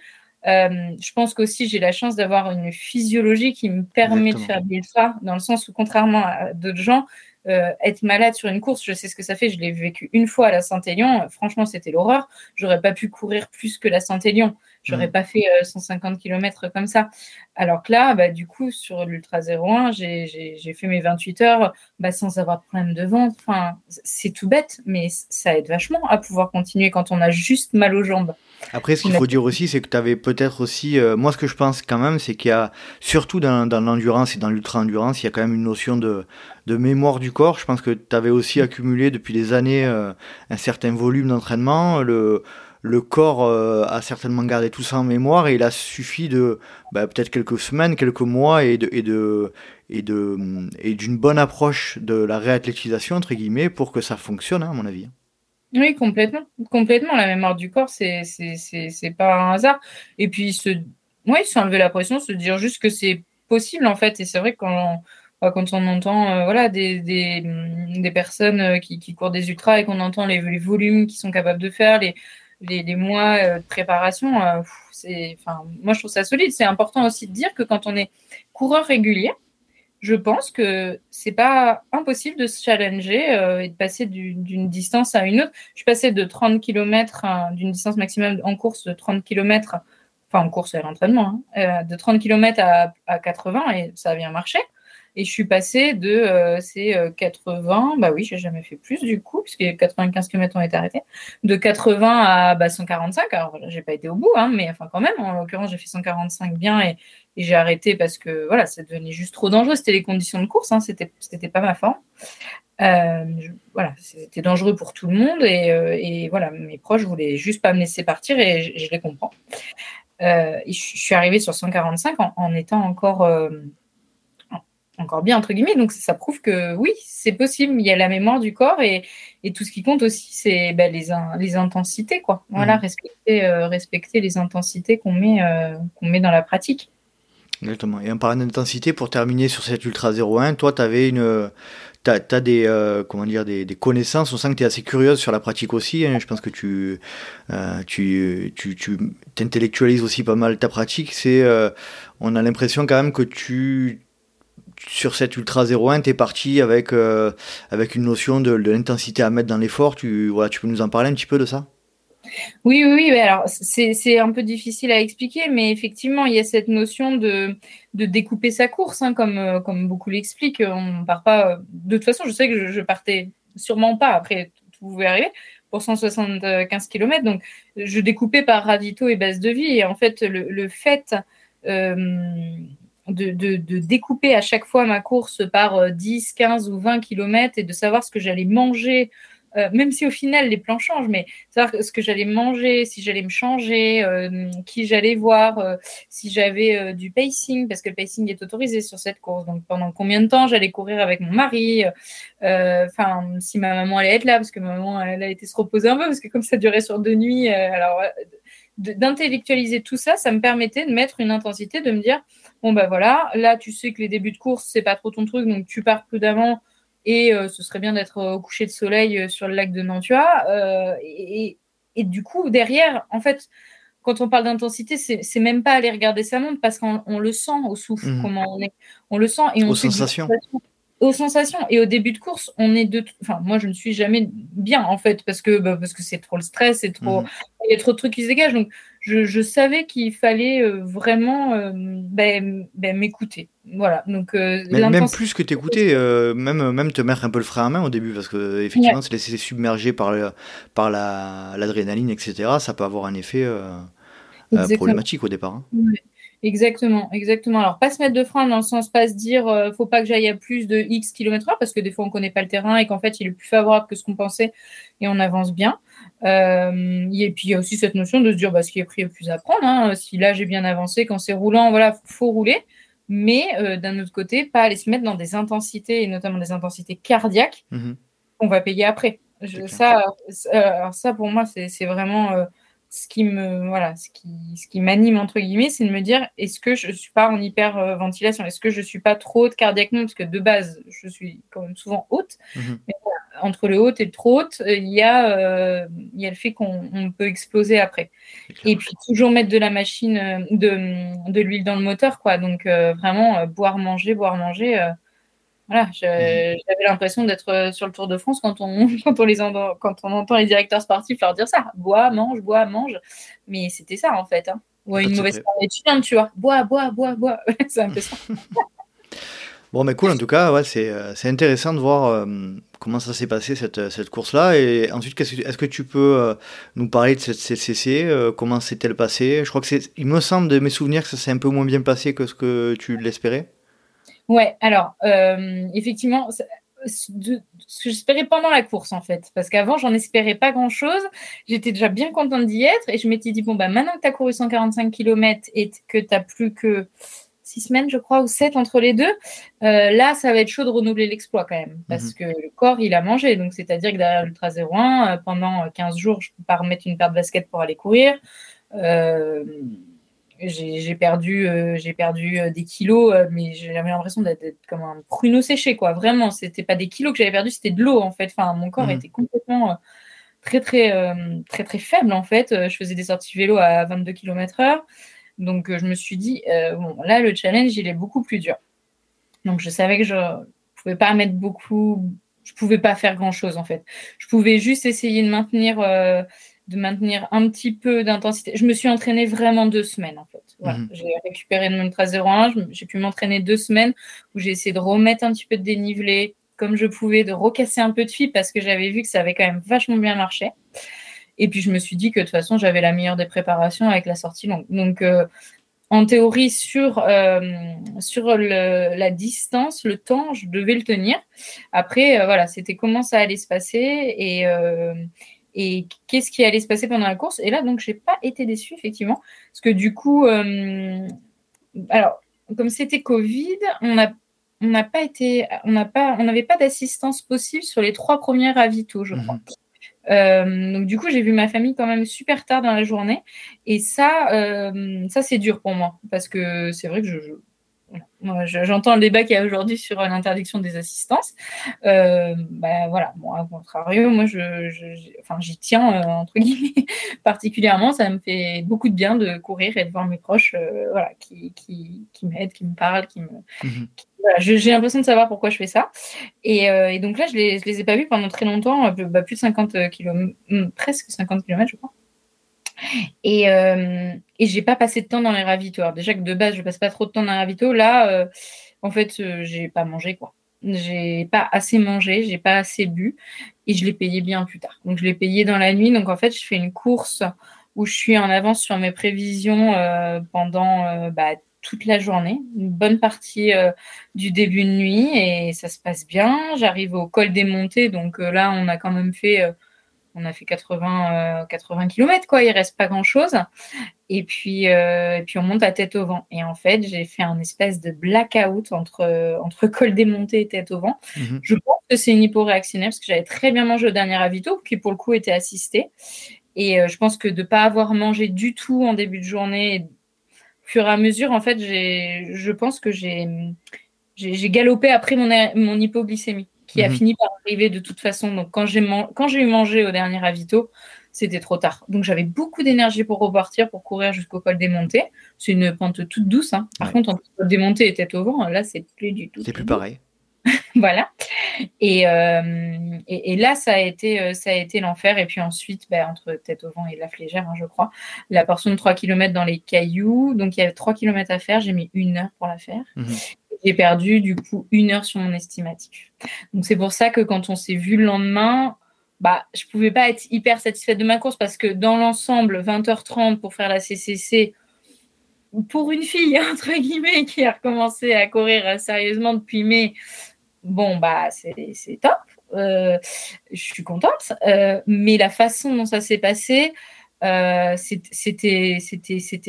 Euh, je pense qu'aussi j'ai la chance d'avoir une physiologie qui me permet de faire des l'ultra, dans le sens où contrairement à d'autres gens, euh, être malade sur une course, je sais ce que ça fait. Je l'ai vécu une fois à la Saint-Élion. Franchement, c'était l'horreur. J'aurais pas pu courir plus que la Saint-Élion. J'aurais mm. pas fait 150 euh, km comme ça. Alors que là, bah, du coup, sur l'Ultra 01, j'ai fait mes 28 heures bah, sans avoir de problème de ventre. Enfin, c'est tout bête, mais ça aide vachement à pouvoir continuer quand on a juste mal aux jambes. Après, ce qu'il faut dire aussi, c'est que tu avais peut-être aussi. Euh, moi, ce que je pense quand même, c'est qu'il y a, surtout dans, dans l'endurance et dans l'ultra-endurance, il y a quand même une notion de, de mémoire du corps. Je pense que tu avais aussi accumulé depuis des années euh, un certain volume d'entraînement. Le, le corps euh, a certainement gardé tout ça en mémoire et il a suffi de bah, peut-être quelques semaines, quelques mois et de, et de et de et d'une bonne approche de la réathlétisation entre guillemets pour que ça fonctionne hein, à mon avis. Oui, complètement, complètement. La mémoire du corps, c'est c'est pas un hasard. Et puis se oui, s'enlever la pression, se dire juste que c'est possible en fait. Et c'est vrai que quand on, quand on entend euh, voilà des, des, des personnes euh, qui, qui, courent des ultras et qu'on entend les, les volumes qu'ils sont capables de faire, les les, mois euh, de préparation, euh, c'est, enfin, moi je trouve ça solide. C'est important aussi de dire que quand on est coureur régulier, je pense que c'est pas impossible de se challenger euh, et de passer d'une distance à une autre. Je suis passée de 30 km, d'une distance maximum en course de 30 km, enfin en course à l'entraînement, hein, de 30 km à, à 80 et ça a bien marché. Et je suis passée de euh, ces 80, euh, bah oui, j'ai jamais fait plus du coup, puisque 95 km ont été arrêtés, de 80 à bah, 145. Alors, j'ai pas été au bout, hein, mais enfin, quand même, en l'occurrence, j'ai fait 145 bien et, j'ai arrêté parce que voilà, ça devenait juste trop dangereux. C'était les conditions de course, hein, c'était, pas ma forme. Euh, voilà, c'était dangereux pour tout le monde et, voilà, mes proches voulaient juste pas me laisser partir et je, les comprends. je suis arrivée sur 145 en, en étant encore encore bien, entre guillemets. Donc, ça prouve que oui, c'est possible. Il y a la mémoire du corps et, et tout ce qui compte aussi, c'est ben, les, les intensités. Quoi. Voilà, mm. respecter, euh, respecter les intensités qu'on met, euh, qu'on met dans la pratique. Exactement. Et en parlant d'intensité, pour terminer sur cette Ultra 01, toi, tu avais une. Tu as, des, euh, comment dire, des, des, connaissances, on sent que tu es assez curieuse sur la pratique aussi. Hein. Je pense que tu, tu, tu, tu t'intellectualises aussi pas mal ta pratique. C'est, on a l'impression quand même que tu sur cette Ultra 01, tu es parti avec, euh, avec une notion de, l'intensité à mettre dans l'effort. Tu, voilà, tu peux nous en parler un petit peu de ça? Oui, oui, oui. Alors, c'est un peu difficile à expliquer, mais effectivement, il y a cette notion de, de découper sa course, hein, comme, euh, comme beaucoup l'expliquent. On part pas. De toute façon, je sais que je, partais sûrement pas. Après, tout pouvait arriver pour 175 km. Donc, je découpais par ravito et base de vie. Et en fait, le, fait. Euh, de, découper à chaque fois ma course par 10, euh, 15 ou 20 km et de savoir ce que j'allais manger, euh, même si au final les plans changent, mais savoir ce que j'allais manger, si j'allais me changer, euh, qui j'allais voir, si j'avais du pacing, parce que le pacing est autorisé sur cette course, donc pendant combien de temps j'allais courir avec mon mari, enfin si ma maman allait être là, parce que ma maman elle a été se reposer un peu, parce que comme ça durait sur deux nuits, alors d'intellectualiser tout ça, ça me permettait de mettre une intensité, de me dire bon ben voilà, là tu sais que les débuts de course c'est pas trop ton truc, donc tu pars prudemment et euh, ce serait bien d'être au coucher de soleil euh, sur le lac de Nantua. Euh, et, du coup derrière, en fait, quand on parle d'intensité, c'est même pas aller regarder sa montre parce qu'on le sent au souffle, mmh. comment on est, on le sent et on aux sensations aux sensations. Et au début de course, on est de. Enfin, moi, je ne suis jamais bien, en fait, parce que bah, parce que c'est trop le stress, c'est trop. Mmh. Il y a trop de trucs qui se dégagent. Donc, je, savais qu'il fallait euh, vraiment euh, ben, ben, m'écouter. Voilà. Donc, même plus que t'écouter, même, même te mettre un peu le frein à main au début, parce que effectivement, se laisser submerger par, par l'adrénaline, etc., ça peut avoir un effet problématique au départ. Hein. Exactement, exactement. Alors, pas se mettre de frein dans le sens, pas se dire, euh, faut pas que j'aille à plus de X km heure, parce que des fois, on connaît pas le terrain et qu'en fait, il est plus favorable que ce qu'on pensait et on avance bien. Euh, et puis, il y a aussi cette notion de se dire, bah, ce qui est pris est plus à prendre. Hein. Si là, j'ai bien avancé, quand c'est roulant, voilà, faut rouler. Mais euh, d'un autre côté, pas aller se mettre dans des intensités, et notamment des intensités cardiaques, mmh qu'on va payer après. ça, ça, pour moi, c'est vraiment ce qui me voilà ce qui ce qui m'anime entre guillemets c'est de me dire est-ce que je suis pas en hyperventilation? Est-ce que je suis pas trop haute cardiaquement? Parce que de base je suis quand même souvent haute. Mhm. entre le haut et le trop haute il y a euh, il y a le fait qu'on peut exploser après. Et puis toujours mettre de la machine euh, de, de l'huile dans le moteur quoi. Donc euh, vraiment boire manger boire manger voilà, mhm. j'avais l'impression d'être euh, sur le Tour de France quand on, quand on, les entend, quand on entend les directeurs sportifs leur dire ça. Bois, mange, bois, mange. Mais c'était ça, en fait. Hein. Ou une mauvaise étudiante, tu vois. Bois, bois, bois, bois. c'est un peu ça. bon, mais cool, en tout cas, ouais, c'est euh, intéressant de voir euh, comment ça s'est passé, cette, cette course-là. Et ensuite, est-ce que tu peux nous parler de cette CCC Comment s'est-elle passée? Je crois que c'est, il me semble de mes souvenirs que ça s'est un peu moins bien passé que ce que tu l'espérais. Ouais, alors, euh, effectivement, ce que j'espérais pendant la course, en fait. Parce qu'avant, j'en espérais pas grand-chose. J'étais déjà bien contente d'y être. Et je m'étais dit, bon, bah, maintenant que tu as couru 145 km et que tu plus que six semaines, je crois, ou sept entre les deux, euh, là, ça va être chaud de renouveler l'exploit quand même. Parce mhm. que le corps, il a mangé. Donc, c'est-à-dire que derrière l'Ultra 01, euh, pendant 15 jours, je ne peux pas remettre une paire de basket pour aller courir. Euh, j'ai perdu, euh, j'ai perdu euh, des kilos, euh, mais j'avais l'impression d'être comme un pruneau séché, quoi. Vraiment, c'était pas des kilos que j'avais perdu, c'était de l'eau, en fait. Enfin, mon corps mmh. était complètement très, très, très, très faible, en fait. Je faisais des sorties vélo à 22 km/h. Donc, je me suis dit, bon, là, le challenge, il est beaucoup plus dur. Donc, je savais que je pouvais pas mettre beaucoup, je pouvais pas faire grand chose, en fait. Je pouvais juste essayer de maintenir de maintenir un petit peu d'intensité. Je me suis entraînée vraiment deux semaines en fait. Mhm. J'ai récupéré mon ultra 01, j'ai pu m'entraîner deux semaines où j'ai essayé de remettre un petit peu de dénivelé comme je pouvais, de recasser un peu de fil parce que j'avais vu que ça avait quand même vachement bien marché. Et puis je me suis dit que de toute façon j'avais la meilleure des préparations avec la sortie longue. Donc euh, en théorie sur, euh, sur la distance, le temps, je devais le tenir. Après, euh, voilà, c'était comment ça allait se passer et, et qu'est-ce qui allait se passer pendant la course. Et là, donc, j'ai pas été déçue, effectivement, parce que du coup, euh, alors, comme c'était Covid, on on n'a pas été, on n'a pas, on n'avait pas d'assistance possible sur les trois premiers ravitaux, je crois. Mhm. Euh, donc du coup, j'ai vu ma famille quand même super tard dans la journée, et ça, euh, ça c'est dur pour moi parce que c'est vrai que je, J'entends le débat qu'il y a aujourd'hui sur l'interdiction des assistances. Euh, bah, voilà, bon, à contrario, moi, je, enfin, j'y tiens, euh, entre guillemets, particulièrement. Ça me fait beaucoup de bien de courir et de voir mes proches euh, voilà, qui, qui, qui m'aident, qui me parlent, qui me. Mhm. j'ai l'impression de savoir pourquoi je fais ça. Et, et donc là, je ne les, je les ai pas vus pendant très longtemps, bah, plus de 50 km, presque 50 km, je crois. Et, euh, et j'ai pas passé de temps dans les ravitaux. déjà que de base, je passe pas trop de temps dans les ravitaux. Là, euh, en fait, euh, j'ai pas mangé quoi. J'ai pas assez mangé, j'ai pas assez bu et je l'ai payé bien plus tard. Donc je l'ai payé dans la nuit. Donc en fait, je fais une course où je suis en avance sur mes prévisions euh, pendant bah, toute la journée, une bonne partie du début de nuit et ça se passe bien. J'arrive au col des montées, donc là on a quand même fait on a fait 80, 80 km, quoi. Il reste pas grand chose. Et puis, euh, puis on monte à tête au vent. Et en fait, j'ai fait un espèce de blackout entre, entre col démonté et tête au vent. Mhm. Je pense que c'est une hyporéactionnelle parce que j'avais très bien mangé au dernier avito, qui pour le coup était assisté. Et euh, je pense que de ne pas avoir mangé du tout en début de journée, au fur et à mesure, en fait, je pense que j'ai, j'ai, galopé après mon, mon hypoglycémie qui a mhm. fini par arriver de toute façon. Donc, quand j'ai, eu mangé au dernier ravito, c'était trop tard. Donc, j'avais beaucoup d'énergie pour repartir, pour courir jusqu'au col des montées. C'est une pente toute douce. Hein. Par contre, entre le col des montées et tête au vent, là, c'est plus du tout. C'est plus pareil. voilà. Euh, et, et, là, ça a été, euh, ça a été l'enfer. Et puis ensuite, bah, entre Tête au vent et la Flégère, hein, je crois, la portion de 3 km dans les cailloux. Donc, il y avait 3 km à faire. J'ai mis une heure pour la faire. Mhm. J'ai perdu, du coup, une heure sur mon estimatif. Donc, c'est pour ça que quand on s'est vu le lendemain, bah, je pouvais pas être hyper satisfaite de ma course parce que dans l'ensemble, 20h30 pour faire la CCC, pour une fille, entre guillemets, qui a recommencé à courir sérieusement depuis mai, bon, bah, c'est top. Euh, je suis contente. Euh, mais la façon dont ça s'est passé, euh, c'était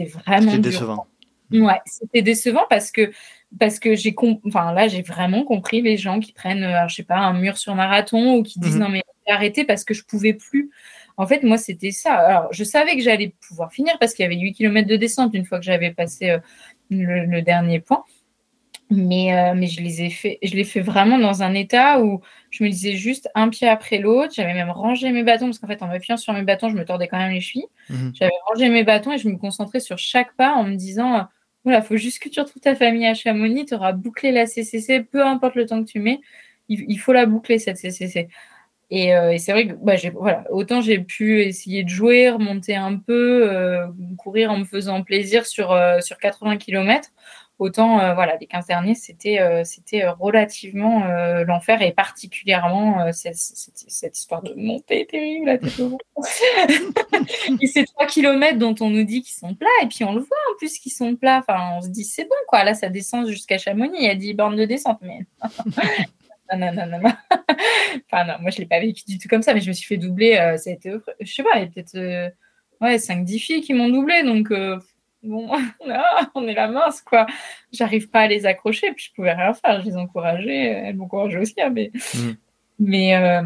vraiment décevant. Ouais, c'était décevant parce que parce que j'ai enfin là j'ai vraiment compris les gens qui prennent je sais pas un mur sur marathon ou qui disent mhm. non mais arrêter parce que je pouvais plus. En fait, moi, c'était ça. Alors, je savais que j'allais pouvoir finir parce qu'il y avait 8 km de descente une fois que j'avais passé le, dernier point. Mais, euh, mais je les ai fait, je l'ai fait vraiment dans un état où je me disais juste un pied après l'autre. J'avais même rangé mes bâtons parce qu'en fait, en m'appuyant sur mes bâtons, je me tordais quand même les chevilles. Mhm. J'avais rangé mes bâtons et je me concentrais sur chaque pas en me disant voilà, faut juste que tu retrouves ta famille à Chamonix, tu auras bouclé la CCC, peu importe le temps que tu mets, il, faut la boucler cette CCC. Et, euh, et c'est vrai que bah, voilà, autant j'ai pu essayer de jouer, remonter un peu, euh, courir en me faisant plaisir sur, sur 80 km, Autant, euh, voilà, les 15 derniers, c'était euh, c'était relativement euh, l'enfer et particulièrement cette, cette, histoire de montée terrible Et ces 3 km dont on nous dit qu'ils sont plats, et puis on le voit en plus qu'ils sont plats. Enfin, on se dit, c'est bon, quoi. Là, ça descend jusqu'à Chamonix. Il y a 10 bornes de descente, mais. non, non, non, non. enfin, non, moi, je ne l'ai pas vécu du tout comme ça, mais je me suis fait doubler. ça a été, je sais pas, il y a peut-être ouais, 5-10 filles qui m'ont doublé, donc bon, on est la mince, quoi. J'arrive pas à les accrocher, puis je pouvais rien faire. Je les encourageais, elles m'encourageaient aussi, hein, mais, mm. mais euh,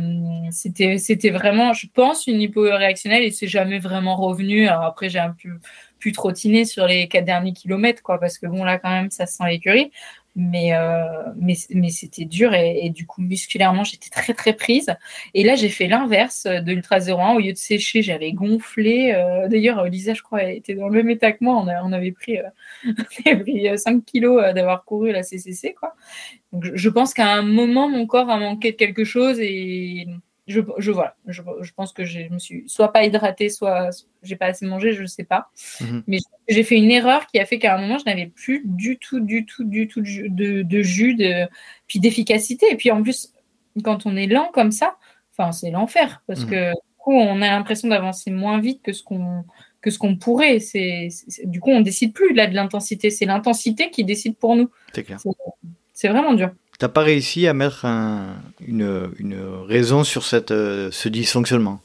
c'était, c'était vraiment, je pense, une hypo réactionnelle et c'est jamais vraiment revenu. Alors après, j'ai un peu pu trottiner sur les quatre derniers kilomètres, quoi, parce que bon, là, quand même, ça sent l'écurie. Mais, euh, mais, mais c'était dur et, du coup, musculairement, j'étais très, très prise. Et là, j'ai fait l'inverse de l'Ultra 01. Au lieu de sécher, j'avais gonflé. Euh, d'ailleurs, Lisa, je crois, était dans le même état que moi. On, avait pris, euh, pris 5 kilos d'avoir couru la CCC. Quoi. Donc, je, je pense qu'à un moment, mon corps a manqué de quelque chose et je, je, voilà, je, je, pense que je me suis soit pas hydratée, soit j'ai pas assez mangé, je sais pas. Mhm. Mais j'ai fait une erreur qui a fait qu'à un moment, je n'avais plus du tout, du tout, du tout de, de, jus, de, puis d'efficacité. Et puis en plus, quand on est lent comme ça, enfin, c'est l'enfer parce mhm. que du coup, on a l'impression d'avancer moins vite que ce qu'on que ce qu'on pourrait. C'est, du coup, on décide plus là de l'intensité. C'est l'intensité qui décide pour nous. C'est clair. C'est vraiment dur. T'as pas réussi à mettre une, raison sur cette, euh, ce dysfonctionnement?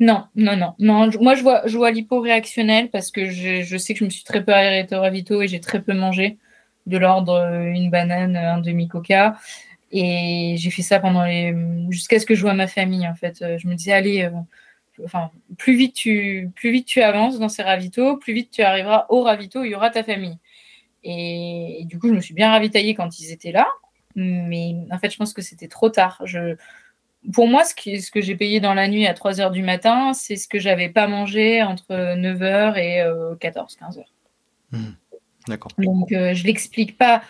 Non, non, non, non. Moi, je vois, je vois l'hypo-réactionnel parce que je, sais que je me suis très peu arrêtée au ravito et j'ai très peu mangé, de l'ordre euh, une banane, un demi-coca. Et j'ai fait ça pendant les jusqu'à ce que je vois ma famille en fait. Je me disais allez, euh, enfin plus vite tu plus vite tu avances dans ces ravitaux, plus vite tu arriveras au ravito, il y aura ta famille. Et, et, du coup, je me suis bien ravitaillée quand ils étaient là. Mais en fait, je pense que c'était trop tard. Je... Pour moi, ce, qui, ce que j'ai payé dans la nuit à 3 h du matin, c'est ce que j'avais pas mangé entre 9h et 14, 15 h. D'accord. Donc, euh, je l'explique pas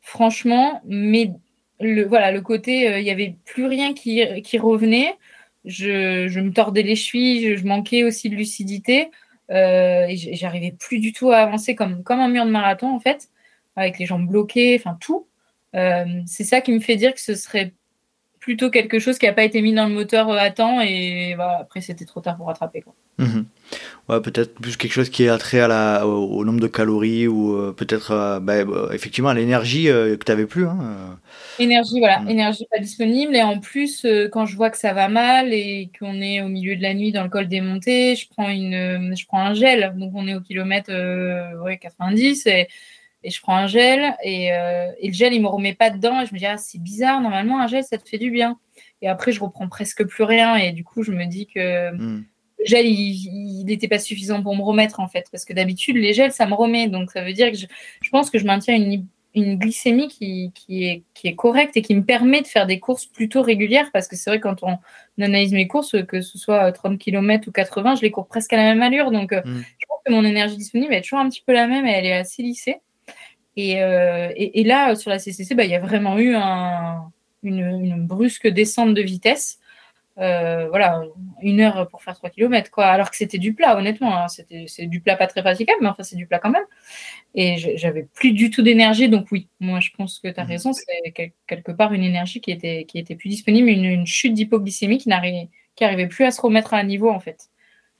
franchement, mais le, voilà, le côté, euh, il n'y avait plus rien qui, qui revenait. Je, je, me tordais les chevilles, je, manquais aussi de lucidité. Euh, et j'arrivais plus du tout à avancer comme, comme un mur de marathon, en fait, avec les jambes bloquées, enfin tout. Euh, c'est ça qui me fait dire que ce serait plutôt quelque chose qui n'a pas été mis dans le moteur euh, à temps et après c'était trop tard pour rattraper. Quoi. Mhm. Ouais, peut-être plus quelque chose qui est attrait à la, au, nombre de calories ou euh, peut-être bah, effectivement à l'énergie que tu n'avais plus. Hein, énergie, voilà, mhm. énergie pas disponible et en plus quand je vois que ça va mal et qu'on est au milieu de la nuit dans le col des montées, je prends, une, je prends un gel, donc on est au kilomètre ouais, 90 et et je prends un gel et, euh, et, le gel il me remet pas dedans et je me dis ah c'est bizarre. Normalement un gel ça te fait du bien. Et après je reprends presque plus rien et du coup je me dis que hmm. le gel il n'était pas suffisant pour me remettre en fait. Parce que d'habitude les gels ça me remet. Donc ça veut dire que je, je pense que je maintiens une, une glycémie qui, qui, est, qui est correcte et qui me permet de faire des courses plutôt régulières. Parce que c'est vrai quand on analyse mes courses que ce soit 30 km ou 80 je les cours presque à la même allure. Donc euh, hmm. je pense que mon énergie disponible est toujours un petit peu la même et elle est assez lissée Et, et, là, sur la CCC, bah, il y a vraiment eu un, une, une, brusque descente de vitesse. voilà, une heure pour faire 3 km, quoi. Alors que c'était du plat, honnêtement. Hein. C'était, c'est du plat pas très praticable, mais enfin, c'est du plat quand même. Et j'avais plus du tout d'énergie, donc oui, moi je pense que tu as mmh. raison, c'est quelque part une énergie qui était, qui était plus disponible, une, une chute d'hypoglycémie qui n'arrivait qui arrivait plus à se remettre à un niveau en fait.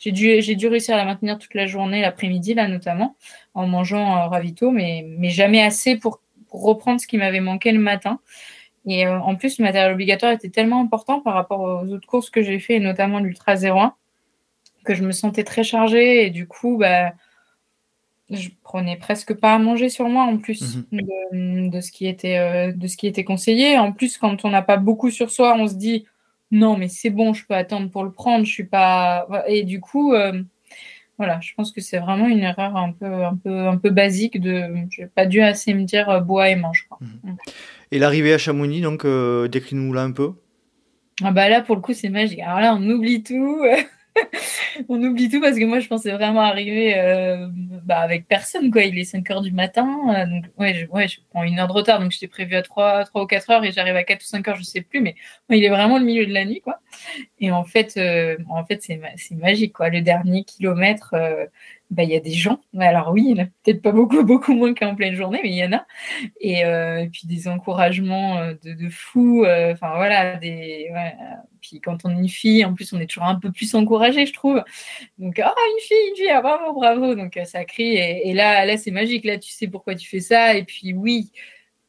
J'ai dû, j'ai dû réussir à la maintenir toute la journée, l'après-midi là notamment, en mangeant euh, ravito, mais, mais jamais assez pour, pour reprendre ce qui m'avait manqué le matin. Et euh, en plus, le matériel obligatoire était tellement important par rapport aux autres courses que j'ai fait, et notamment l'Ultra 01, que je me sentais très chargée. Et du coup, bah, je prenais presque pas à manger sur moi en plus mhm. de, ce qui était, euh, de ce qui était conseillé. En plus, quand on n'a pas beaucoup sur soi, on se dit non, mais c'est bon, je peux attendre pour le prendre. Je suis pas. Et du coup, euh, voilà, je pense que c'est vraiment une erreur un peu, un peu, un peu basique de. J'ai pas dû assez me dire euh, bois et mange. Mhm. Mm. Et l'arrivée à Chamonix, donc, euh, décris-nous là un peu. Ah bah là, pour le coup, c'est magique. Alors là, on oublie tout. on oublie tout parce que moi je pensais vraiment arriver euh, bah, avec personne quoi. Il est 5 heures du matin, euh, donc ouais je, ouais, je prends une heure de retard, donc j'étais prévu à 3, 3 ou 4 heures et j'arrive à 4 ou 5 heures, je sais plus, mais il est vraiment le milieu de la nuit quoi. Et en fait, euh, en fait c'est, c'est magique quoi. Le dernier kilomètre, bah, il y a des gens. Alors oui, il n'y en a peut-être pas beaucoup, beaucoup moins qu'en pleine journée, mais il y en a. Et, euh, puis des encouragements euh, de, de fous. Euh, enfin voilà, des. Puis quand on est une fille, en plus, on est toujours un peu plus encouragé, je trouve. Donc ah une fille, une fille, ah, bravo, bravo. Donc ça crie. Et, là, là c'est magique. Là, tu sais pourquoi tu fais ça. Et puis oui,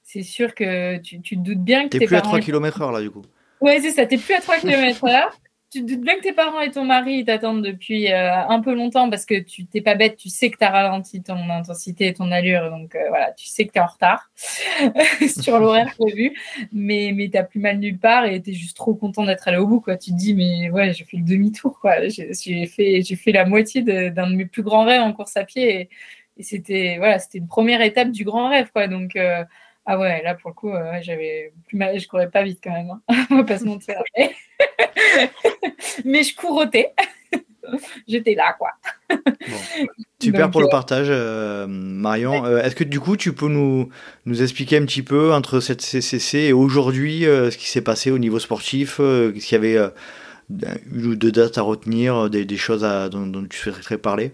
c'est sûr que tu, tu te doutes bien que t'es plus à 3 km/h là du coup. Ouais, c'est ça. T'es plus à 3 km/h tu te doutes bien que tes parents et ton mari t'attendent depuis euh, un peu longtemps parce que tu t'es pas bête, tu sais que tu as ralenti ton intensité et ton allure, donc euh, voilà, tu sais que tu es en retard sur l'horaire prévu, mais, mais tu plus mal nulle part et tu es juste trop content d'être allé au bout. Quoi. Tu te dis, mais ouais, j'ai fait le demi-tour, quoi. J'ai fait, fait la moitié d'un de, mes plus grands rêves en course à pied et, c'était voilà, c'était une première étape du grand rêve. Quoi. Donc, euh, ah ouais, là pour le coup, j'avais plus mal, je courais pas vite quand même. Hein. On va pas se mentir. mais je courotais. J'étais là, quoi. Super pour le euh, partage, euh, Marion. Euh, est-ce que du coup, tu peux nous, nous expliquer un petit peu entre cette CCC et aujourd'hui ce qui s'est passé au niveau sportif S'il y avait une ou deux dates à retenir, des, des choses dont, dont, tu souhaiterais parler?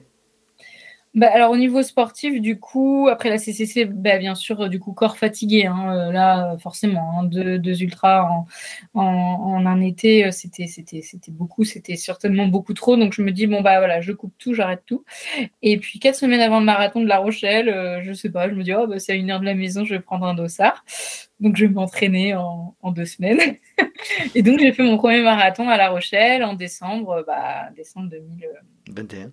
Bah, alors au niveau sportif, du coup, après la CCC, bah, bien sûr, du coup, corps fatigué. Hein, euh, là, forcément, hein, deux, ultras en, en, un été, euh, c'était, c'était, c'était beaucoup, c'était certainement beaucoup trop. Donc je me dis, bon, bah voilà, je coupe tout, j'arrête tout. Et puis quatre semaines avant le marathon de La Rochelle, euh, je sais pas, je me dis, oh, bah, c'est à une heure de la maison, je vais prendre un dossard. Donc je vais m'entraîner en, en deux semaines. Et donc j'ai fait mon premier marathon à La Rochelle en décembre, bah, décembre 2021.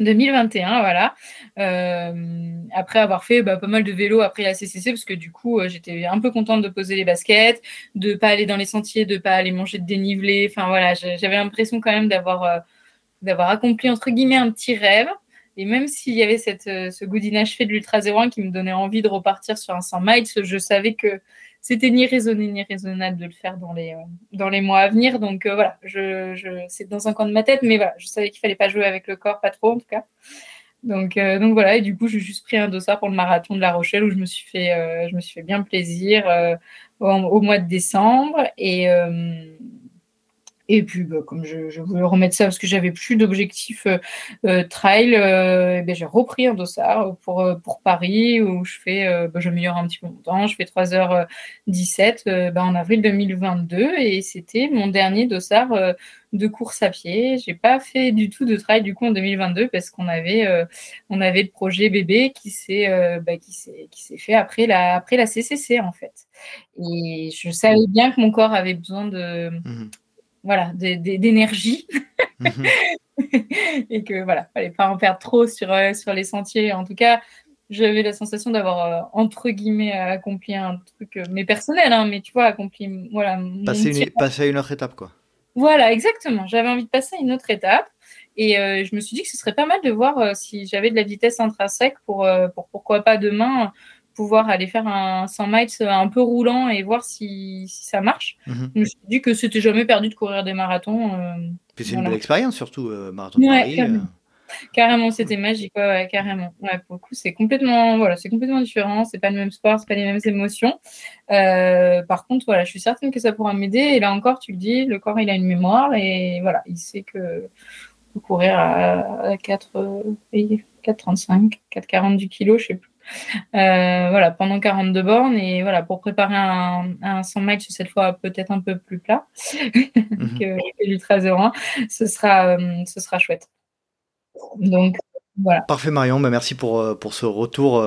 2021, voilà. Euh, après avoir fait bah, pas mal de vélo après la CCC, parce que du coup, euh, j'étais un peu contente de poser les baskets, de pas aller dans les sentiers, de pas aller manger de dénivelé. Enfin voilà, j'avais l'impression quand même d'avoir euh, d'avoir accompli entre guillemets un petit rêve. Et même s'il y avait cette, ce goût d'inachevé de l'Ultra 01 qui me donnait envie de repartir sur un 100 miles, je savais que c'était ni raisonné ni raisonnable de le faire dans les, dans les mois à venir. Donc euh, voilà, je, je, c'est dans un coin de ma tête, mais voilà, je savais qu'il fallait pas jouer avec le corps, pas trop en tout cas. Donc, euh, donc voilà, et du coup, j'ai juste pris un dossard pour le marathon de La Rochelle où je me suis fait, euh, je me suis fait bien plaisir au, au, mois de décembre. Et, et puis, bah, comme je, je, voulais remettre ça parce que j'avais plus d'objectifs euh, euh trail, euh, ben, j'ai repris un dossard pour, euh, pour Paris où je fais, euh, ben, j'améliore un petit peu mon temps. Je fais 3h17 ben, en avril 2022 et c'était mon dernier dossard de course à pied. J'ai pas fait du tout de trail du coup en 2022 parce qu'on avait, on avait le projet bébé qui s'est, ben, qui s'est, qui s'est fait après la, après la CCC en fait. Et je savais bien que mon corps avait besoin de. Mmh voilà, d'énergie. Mhm. et que voilà, fallait pas en perdre trop sur, euh, sur les sentiers. En tout cas, j'avais la sensation d'avoir euh, entre guillemets accompli un truc, euh, mais personnel, hein, mais tu vois, accompli voilà. Passer, une, passer à une autre étape, quoi. Voilà, exactement. J'avais envie de passer à une autre étape. Et je me suis dit que ce serait pas mal de voir si j'avais de la vitesse intrinsèque pour, pour pourquoi pas demain pouvoir aller faire un 100 miles un peu roulant et voir si, ça marche. Mhm. Je me suis dit que c'était jamais perdu de courir des marathons. Euh, c'est une belle expérience surtout, euh, marathon de Paris. Euh. carrément, c'était magique, ouais, carrément. Pour le coup, c'est complètement, voilà, c'est complètement différent. C'est pas le même sport, c'est pas les mêmes émotions. Euh, par contre, voilà, je suis certaine que ça pourra m'aider. Et là encore, tu le dis, le corps, il a une mémoire et voilà, il sait que courir à, 4, 4,35, 4,40 du kilo, je sais plus. Euh, voilà, pendant 42 bornes et voilà, pour préparer un, un 100 miles cette fois peut-être un peu plus plat mhm. que, l'Ultra 01, ce sera, euh, ce sera chouette. Donc voilà. Parfait Marion, bah, merci pour, euh, pour ce retour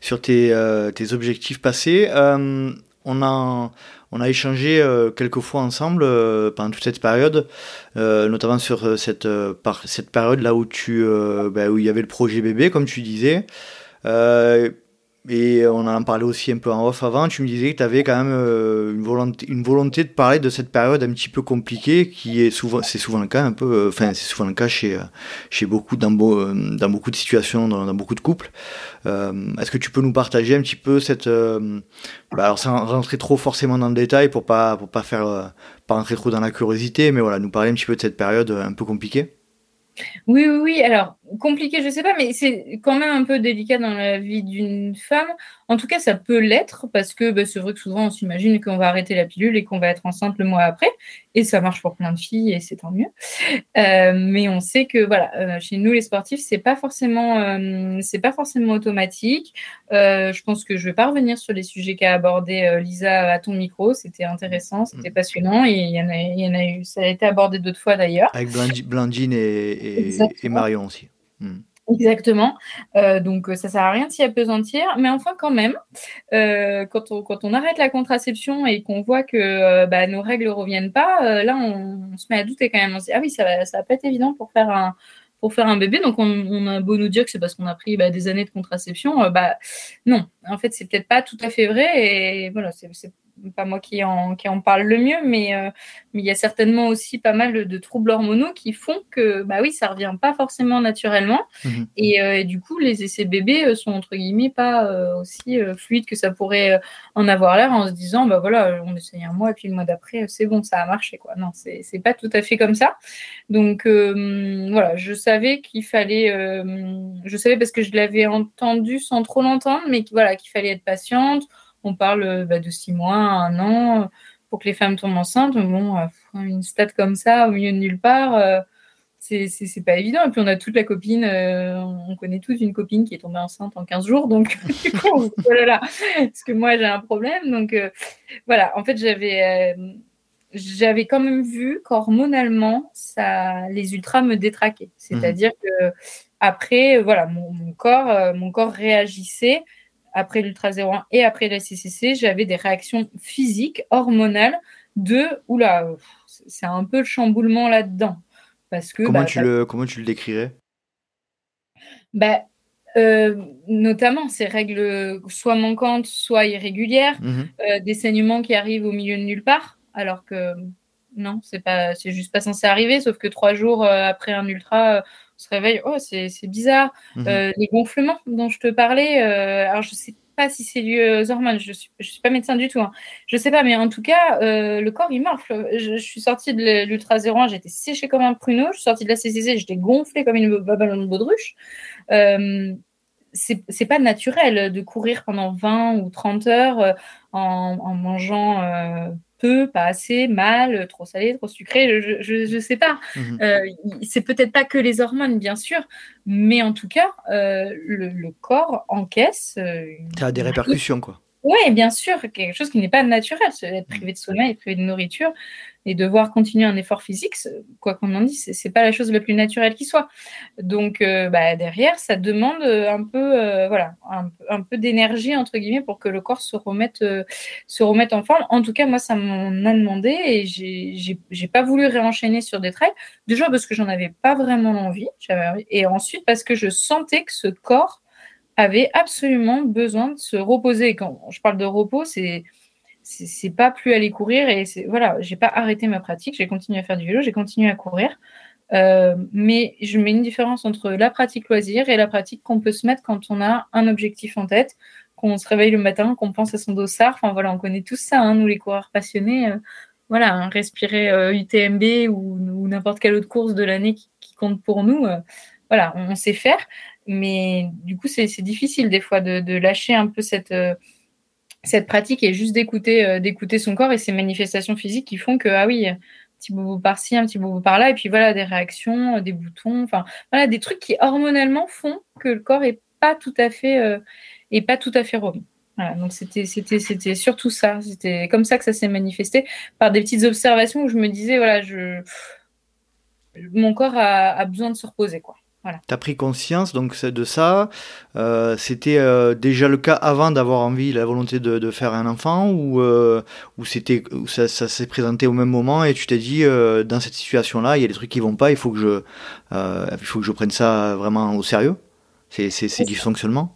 sur tes, tes objectifs passés. on a on a échangé quelques fois ensemble pendant toute cette période, notamment sur cette, par, cette période là où tu bah, où il y avait le projet bébé, comme tu disais. Euh, et on en parlait aussi un peu en off avant. Tu me disais que tu avais quand même euh, une, volonté, une volonté de parler de cette période un petit peu compliquée, qui est souvent, c'est souvent le cas un peu, euh, enfin, c'est souvent le cas chez, chez beaucoup, dans, beaucoup de situations, dans, beaucoup de couples. est-ce que tu peux nous partager un petit peu cette, bah, alors sans rentrer trop forcément dans le détail pour pas, pour pas faire, pas rentrer trop dans la curiosité, mais voilà, nous parler un petit peu de cette période un peu compliquée? Oui, oui, oui. Alors, compliqué, je sais pas, mais c'est quand même un peu délicat dans la vie d'une femme. En tout cas, ça peut l'être parce que bah, c'est vrai que souvent on s'imagine qu'on va arrêter la pilule et qu'on va être enceinte le mois après, et ça marche pour plein de filles et c'est tant mieux. Euh, mais on sait que voilà, euh, chez nous les sportifs, c'est pas forcément, euh, c'est pas forcément automatique. je pense que je vais pas revenir sur les sujets qu'a abordé Lisa à ton micro. C'était intéressant, mm. c'était passionnant et il y en a, il y en a eu, ça a été abordé d'autres fois d'ailleurs. Avec Blandine et, et Marion aussi. Hmm. Exactement. Euh, donc ça sert à rien de s'y apesantir, mais enfin quand même, euh, quand, on, quand on arrête la contraception et qu'on voit que euh, bah, nos règles reviennent pas, là on, se met à douter quand même. On se dit ah oui ça va, va pas être évident pour faire un pour faire un bébé. Donc on, a beau nous dire que c'est parce qu'on a pris bah, des années de contraception, bah non. En fait c'est peut-être pas tout à fait vrai et voilà c'est pas moi qui en, qui en parle le mieux, mais, euh, mais il y a certainement aussi pas mal de, troubles hormonaux qui font que, bah oui, ça revient pas forcément naturellement. Mhm. Euh, et, du coup, les essais bébés euh, sont entre guillemets pas aussi fluides que ça pourrait en avoir l'air en se disant, bah voilà, on essaye un mois et puis le mois d'après, c'est bon, ça a marché, quoi. Non, c'est pas tout à fait comme ça. Donc, voilà, je savais qu'il fallait, je savais parce que je l'avais entendu sans trop l'entendre, mais voilà, qu'il fallait être patiente on parle euh, bah, de six mois, un an, pour que les femmes tombent enceintes. Bon, euh, une stat comme ça, au milieu de nulle part, euh, c'est pas évident. Et puis on a toute la copine, on connaît tous une copine qui est tombée enceinte en 15 jours. Donc, oh là parce que moi j'ai un problème. Donc voilà, en fait j'avais j'avais quand même vu qu'hormonalement, ça, les ultras me détraquaient. C'est-à-dire mmh. que après, voilà, mon corps, mon corps réagissait après l'ultra 01 et après la CCC, j'avais des réactions physiques, hormonales de oula, c'est un peu le chamboulement là-dedans. Parce que, comment, bah, tu le, comment tu le décrirais? Bah, euh, Notamment ces règles soit manquantes, soit irrégulières, mhm. euh, des saignements qui arrivent au milieu de nulle part, alors que non, c'est pas, c'est juste pas censé arriver, sauf que trois jours euh, après un ultra, se réveille, oh, c'est bizarre. Mhm. Euh, les gonflements dont je te parlais, euh, alors je sais pas si c'est lié aux hormones, je suis, je suis pas médecin du tout, hein. je sais pas, mais en tout cas, euh, le corps il morfle. Je, suis sortie de l'Ultra 01, j'étais séchée comme un pruneau, je suis sortie de la CCC, j'étais gonflée comme une ballon de baudruche. Euh, c'est pas naturel de courir pendant 20 ou 30 heures en, en mangeant peu, pas assez, mal, trop salé, trop sucré, je ne sais pas. Mhm. Euh, c'est peut-être pas que les hormones, bien sûr, mais en tout cas, euh, le, corps encaisse. Euh, ça a des répercussions, quoi. Oui, bien sûr, quelque chose qui n'est pas naturel, être privé de sommeil, privé de nourriture et devoir continuer un effort physique, quoi qu'on en dise, c'est pas la chose la plus naturelle qui soit. Donc euh, bah, derrière, ça demande un peu, euh, voilà, un, peu d'énergie entre guillemets pour que le corps se remette, euh, se remette en forme. En tout cas, moi, ça m'en a demandé et j'ai pas voulu réenchaîner sur des trails. Déjà parce que j'en avais pas vraiment envie, et ensuite parce que je sentais que ce corps avait absolument besoin de se reposer. Quand je parle de repos, c'est c'est pas plus aller courir et voilà, j'ai pas arrêté ma pratique, j'ai continué à faire du vélo, j'ai continué à courir. Euh, mais je mets une différence entre la pratique loisir et la pratique qu'on peut se mettre quand on a un objectif en tête, qu'on se réveille le matin, qu'on pense à son dossard. Enfin voilà, on connaît tous ça, hein, nous les coureurs passionnés. Euh, voilà, hein, respirer UTMB euh, ou, n'importe quelle autre course de l'année qui, compte pour nous voilà, on, sait faire, mais du coup, c'est difficile des fois de, lâcher un peu cette, cette pratique et juste d'écouter d'écouter son corps et ses manifestations physiques qui font que, ah oui, un petit bout par-ci, un petit bout par-là, et puis voilà, des réactions, des boutons, enfin, voilà, des trucs qui hormonalement font que le corps est pas tout à fait, est pas tout à fait remis. Voilà, donc c'était, c'était, surtout ça. C'était comme ça que ça s'est manifesté par des petites observations où je me disais, voilà, je, mon corps a, besoin de se reposer, quoi. Voilà. Tu as pris conscience donc de ça. Euh, c'était euh, déjà le cas avant d'avoir envie, la volonté de, faire un enfant ou, euh, ou c'était, ça, s'est présenté au même moment et tu t'es dit dans cette situation-là, il y a des trucs qui vont pas, il faut que je, il faut que je prenne ça vraiment au sérieux? C'est, c'est, c'est dysfonctionnement ça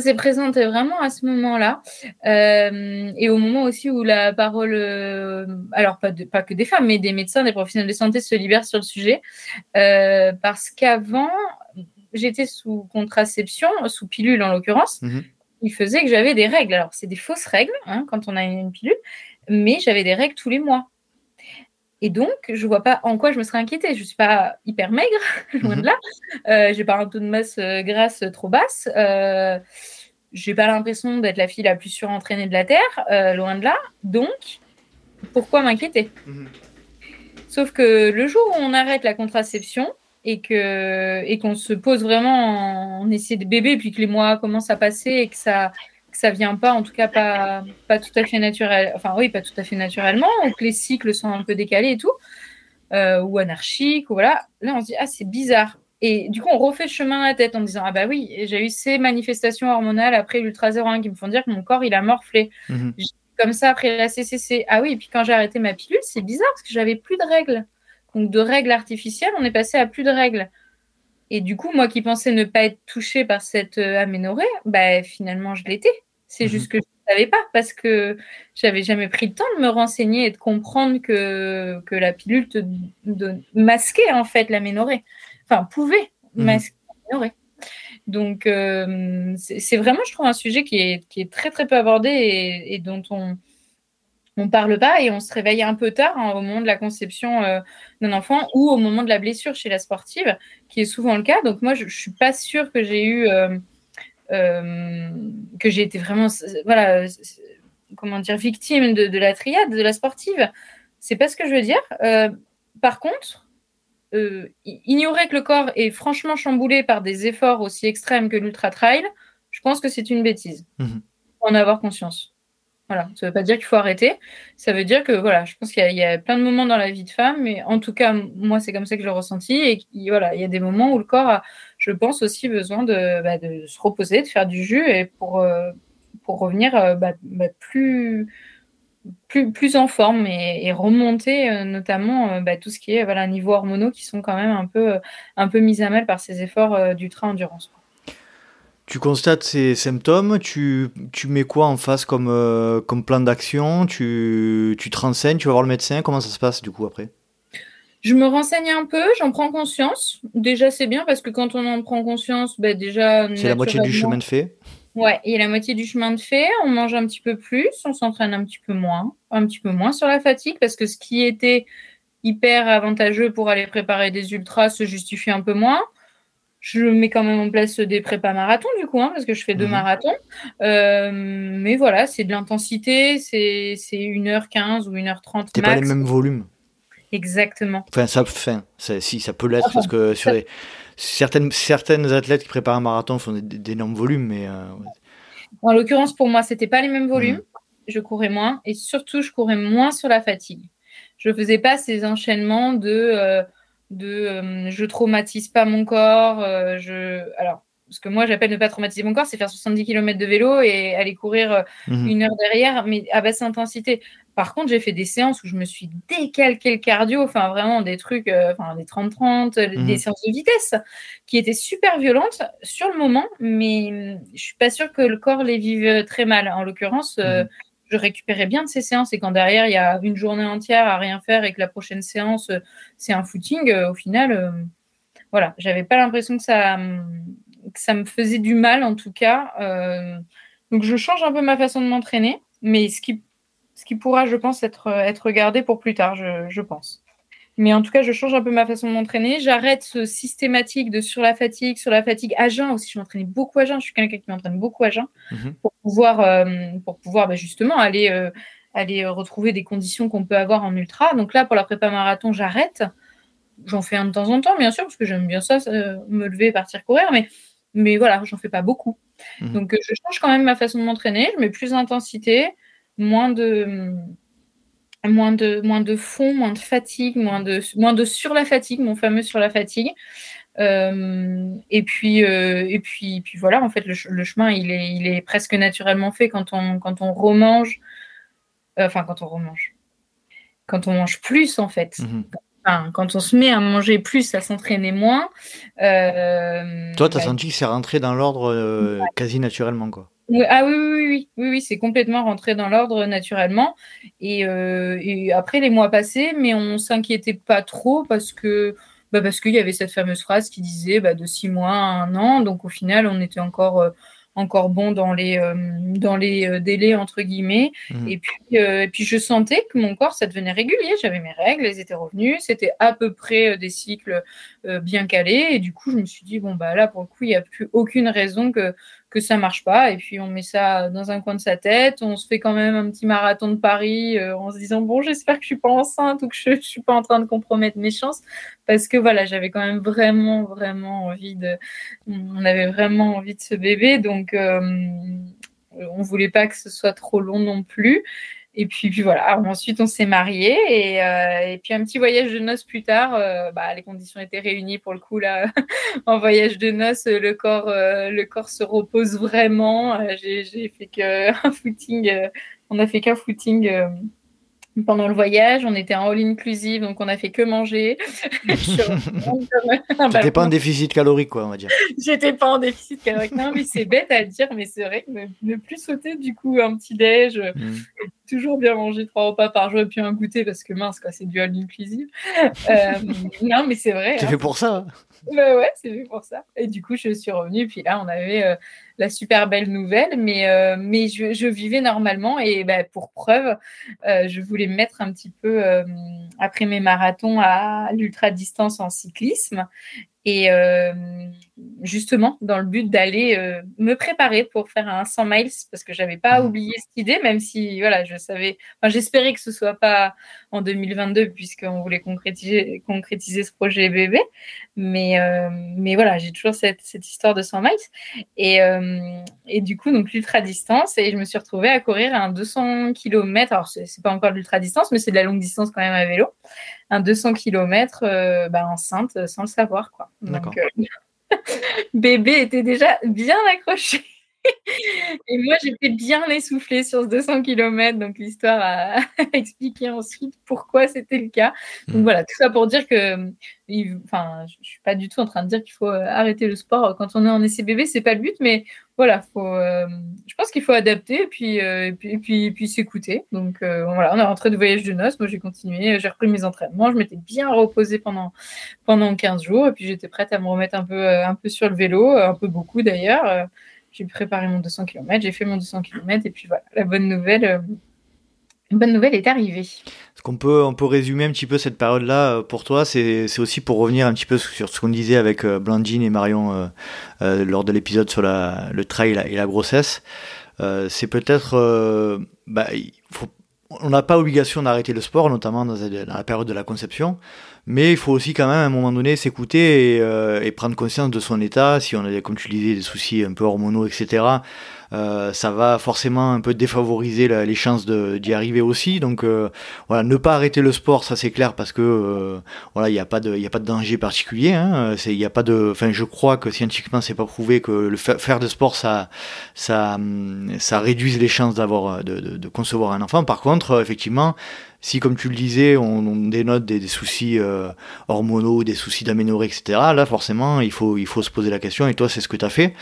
s'est présenté vraiment à ce moment-là. Euh, et au moment aussi où la parole, euh, alors pas, pas que des femmes, mais des médecins, des professionnels de santé se libèrent sur le sujet. Euh, parce qu'avant, j'étais sous contraception, sous pilule en l'occurrence. Mhm. Il faisait que j'avais des règles. Alors, c'est des fausses règles hein, quand on a une pilule, mais j'avais des règles tous les mois. Et donc, je vois pas en quoi je me serais inquiétée. Je suis pas hyper maigre, loin de mhm. là. Euh, j'ai pas un taux de masse euh, grasse trop basse. Euh, j'ai pas l'impression d'être la fille la plus surentraînée de la Terre, euh, loin de là. Donc, pourquoi m'inquiéter? Mhm. Sauf que le jour où on arrête la contraception et que et qu'on se pose vraiment en, essai de bébé, puis que les mois commencent à passer et que ça que ça vient pas, en tout cas pas, pas tout à fait naturel, enfin oui, pas tout à fait naturellement, ou que les cycles sont un peu décalés et tout, euh, ou anarchiques, ou voilà. Là, on se dit, ah, c'est bizarre. Et du coup, on refait le chemin à la tête en disant, ah bah oui, j'ai eu ces manifestations hormonales après l'ultra 01 qui me font dire que mon corps, il a morflé. Mhm. Comme ça, après la CCC. Ah oui, et puis quand j'ai arrêté ma pilule, c'est bizarre parce que j'avais plus de règles. Donc de règles artificielles, on est passé à plus de règles. Et du coup, moi qui pensais ne pas être touchée par cette euh, aménorrhée, bah, finalement, je l'étais. C'est juste mhm. que je ne savais pas parce que j'avais jamais pris le temps de me renseigner et de comprendre que, que la pilule te masquait en fait l'aménorrhée. Enfin, pouvait mhm. masquer l'aménorrhée. Donc, euh, c'est vraiment, je trouve, un sujet qui est, qui est très, très peu abordé et dont on, on parle pas et on se réveille un peu tard hein, au moment de la conception euh, d'un enfant ou au moment de la blessure chez la sportive, qui est souvent le cas. Donc moi, je, ne suis pas sûre que j'ai eu euh, euh, que j'ai été vraiment voilà comment dire victime de, la triade de la sportive. C'est pas ce que je veux dire. par contre, ignorer que le corps est franchement chamboulé par des efforts aussi extrêmes que l'ultra trail, je pense que c'est une bêtise. Mmh. en avoir conscience. Voilà, ça ne veut pas dire qu'il faut arrêter. Ça veut dire que voilà, je pense qu'il y, a plein de moments dans la vie de femme, mais en tout cas, moi, c'est comme ça que je l'ai ressenti. Et voilà, il y a des moments où le corps a, je pense, aussi besoin de, bah, se reposer, de faire du jus et pour, euh, pour revenir euh, bah, bah, plus, plus, plus en forme et, remonter euh, notamment tout ce qui est voilà, niveau hormonaux qui sont quand même un peu, un peu mis à mal par ces efforts d'ultra endurance. Tu constates ces symptômes, tu, tu mets quoi en face comme, euh, comme plan d'action tu, tu te renseignes, tu vas voir le médecin, comment ça se passe du coup après? Je me renseigne un peu, j'en prends conscience. Déjà, c'est bien parce que quand on en prend conscience, bah, déjà. C'est la moitié du chemin de fait Ouais, il y a la moitié du chemin de fait. On mange un petit peu plus, on s'entraîne un petit peu moins, un petit peu moins sur la fatigue parce que ce qui était hyper avantageux pour aller préparer des ultras se justifie un peu moins. Je mets quand même en place des prépas marathons, du coup, hein, parce que je fais deux mhm. marathons. Euh, mais voilà, c'est de l'intensité, c'est 1h15 ou 1h30. C'est pas les mêmes volumes. Exactement. Enfin, ça, si, ça peut l'être, parce que sur certaines, certaines athlètes qui préparent un marathon font d'énormes volumes, mais. Euh, en l'occurrence, pour moi, c'était pas les mêmes volumes. Mhm. Je courais moins, et surtout, je courais moins sur la fatigue. Je faisais pas ces enchaînements de. Euh, de euh, je traumatise pas mon corps. Euh, je... Alors, ce que moi j'appelle ne pas traumatiser mon corps, c'est faire 70 km de vélo et aller courir euh, mhm. une heure derrière, mais à basse intensité. Par contre, j'ai fait des séances où je me suis décalqué le cardio, enfin vraiment des trucs, enfin des 30-30, mhm. des séances de vitesse qui étaient super violentes sur le moment, mais je suis pas sûre que le corps les vive très mal. En l'occurrence, mhm je récupérais bien de ces séances. Et quand derrière, il y a une journée entière à rien faire et que la prochaine séance, euh, c'est un footing, euh, au final, euh, voilà, j'avais pas l'impression que ça, que ça me faisait du mal, en tout cas. donc, je change un peu ma façon de m'entraîner, mais ce qui, ce qui pourra, je pense, être, regardé pour plus tard, je, pense. Mais en tout cas, je change un peu ma façon de m'entraîner. J'arrête ce systématique de sur la fatigue, sur la fatigue à jeun aussi. Je m'entraînais beaucoup à jeun. Je suis quelqu'un qui m'entraîne beaucoup à jeun mhm. pour pouvoir, euh, pour pouvoir bah, justement aller, euh, aller retrouver des conditions qu'on peut avoir en ultra. Donc là, pour la prépa marathon, j'arrête. J'en fais un de temps en temps, bien sûr, parce que j'aime bien ça, me lever et partir courir. Mais, mais voilà, j'en fais pas beaucoup. Mhm. Donc je change quand même ma façon de m'entraîner. Je mets plus d'intensité, moins de moins de, moins de fond, moins de fatigue, moins de, moins de sur la fatigue, mon fameux sur la fatigue. Euh, et puis, euh, et puis, puis voilà, en fait, le, chemin, il est, il est presque naturellement fait quand on, quand on remange. Euh, enfin, quand on remange. Quand on mange plus, en fait. Mhm. Enfin, quand on se met à manger plus, à s'entraîner moins. Toi, tu as bah, senti que c'est rentré dans l'ordre quasi naturellement, quoi. Ah oui, oui, oui, oui, oui, c'est complètement rentré dans l'ordre naturellement. Euh, et, après les mois passés, mais on s'inquiétait pas trop parce que bah parce qu'il y avait cette fameuse phrase qui disait bah, de six mois à un an. Donc au final, on était encore euh, encore bon dans les, euh, dans les euh, délais entre guillemets. Mmh. Et, puis, euh, et puis je sentais que mon corps, ça devenait régulier. J'avais mes règles, elles étaient revenues. C'était à peu près des cycles bien calés. Et du coup, je me suis dit, bon, bah là, pour le coup, il n'y a plus aucune raison que, que ça marche pas. Et puis, on met ça dans un coin de sa tête. On se fait quand même un petit marathon de Paris en se disant, bon, j'espère que je suis pas enceinte ou que je, je suis pas en train de compromettre mes chances. Parce que voilà, j'avais quand même vraiment, vraiment envie de, on avait vraiment envie de ce bébé. Donc, donc, euh, on voulait pas que ce soit trop long non plus. Et puis, puis voilà, ensuite on s'est mariés et, euh, et, puis un petit voyage de noces plus tard, euh, bah, les conditions étaient réunies pour le coup là. en voyage de noces, le corps, le corps se repose vraiment. J'ai fait qu'un footing, on a fait qu'un footing pendant le voyage, on était en all inclusive, donc on a fait que manger. J'étais pas en déficit calorique, quoi, on va dire. J'étais pas en déficit calorique. Non, mais c'est bête à dire, mais c'est vrai que ne, plus sauter du coup un petit déj, mm. toujours bien manger trois repas par jour et puis un goûter parce que mince, quoi, c'est du all inclusive. Euh, non, mais c'est vrai. C'est fait hein. pour ça. Hein. Bah ouais, c'est fait pour ça. Et du coup, je suis revenue. Puis là, on avait euh, la super belle nouvelle, mais, euh, mais je, je, vivais normalement. Et bah, pour preuve, euh, je voulais me mettre un petit peu, après mes marathons, à l'ultra distance en cyclisme. Et justement, dans le but d'aller me préparer pour faire un 100 miles, parce que j'avais pas mmh. oublié cette idée, même si, voilà, je savais, enfin, j'espérais que ce soit pas en 2022, puisqu'on voulait concrétiser, concrétiser ce projet bébé. Mais, mais voilà, j'ai toujours cette, cette, histoire de 100 miles. Et, et du coup, donc, l'ultra distance, et je me suis retrouvée à courir un 200 km. Alors, c'est pas encore l'ultra distance, mais c'est de la longue distance quand même à vélo un 200 km euh, bah, enceinte sans le savoir. Quoi. Donc, euh, bébé était déjà bien accroché. Et moi, j'étais bien essoufflée sur ce 200 km, donc l'histoire a expliqué ensuite pourquoi c'était le cas. Donc hmm. voilà, tout ça pour dire que, enfin, je suis pas du tout en train de dire qu'il faut euh, arrêter le sport quand on est en essai bébé, c'est pas le but, mais voilà, faut, euh, je pense qu'il faut adapter et puis, euh, puis, puis, puis s'écouter. Donc voilà, on est rentré de voyage de noces, moi j'ai continué, j'ai repris mes entraînements, je m'étais bien reposée pendant, pendant 15 jours et puis j'étais prête à me remettre un peu, un peu sur le vélo, un peu beaucoup d'ailleurs j'ai préparé mon 200 km, j'ai fait mon 200 km et puis voilà, la bonne nouvelle, euh, bonne nouvelle est arrivée. Ce qu'on peut, on peut résumer un petit peu cette période-là euh, pour toi, c'est aussi pour revenir un petit peu sur ce qu'on disait avec euh, Blandine et Marion lors de l'épisode sur la, le trail et la, grossesse. c'est peut-être, bah, on n'a pas obligation d'arrêter le sport, notamment dans la période de la conception. Mais il faut aussi quand même à un moment donné s'écouter et, euh, prendre conscience de son état. Si on a, comme tu disais, des soucis un peu hormonaux, etc., euh, ça va forcément un peu défavoriser les chances d'y arriver aussi. Donc euh, voilà, ne pas arrêter le sport, ça c'est clair parce que voilà, il n'y a pas de, a pas de danger particulier. Hein. il y a pas de, enfin, je crois que scientifiquement c'est pas prouvé que le faire de sport ça, ça, ça réduise les chances d'avoir, de concevoir un enfant. Par contre, effectivement si, comme tu le disais, on, dénote des, soucis euh, hormonaux, des soucis d'aménorrhée, etc., là, forcément, il faut, il faut se poser la question, et toi, c'est ce que tu as fait.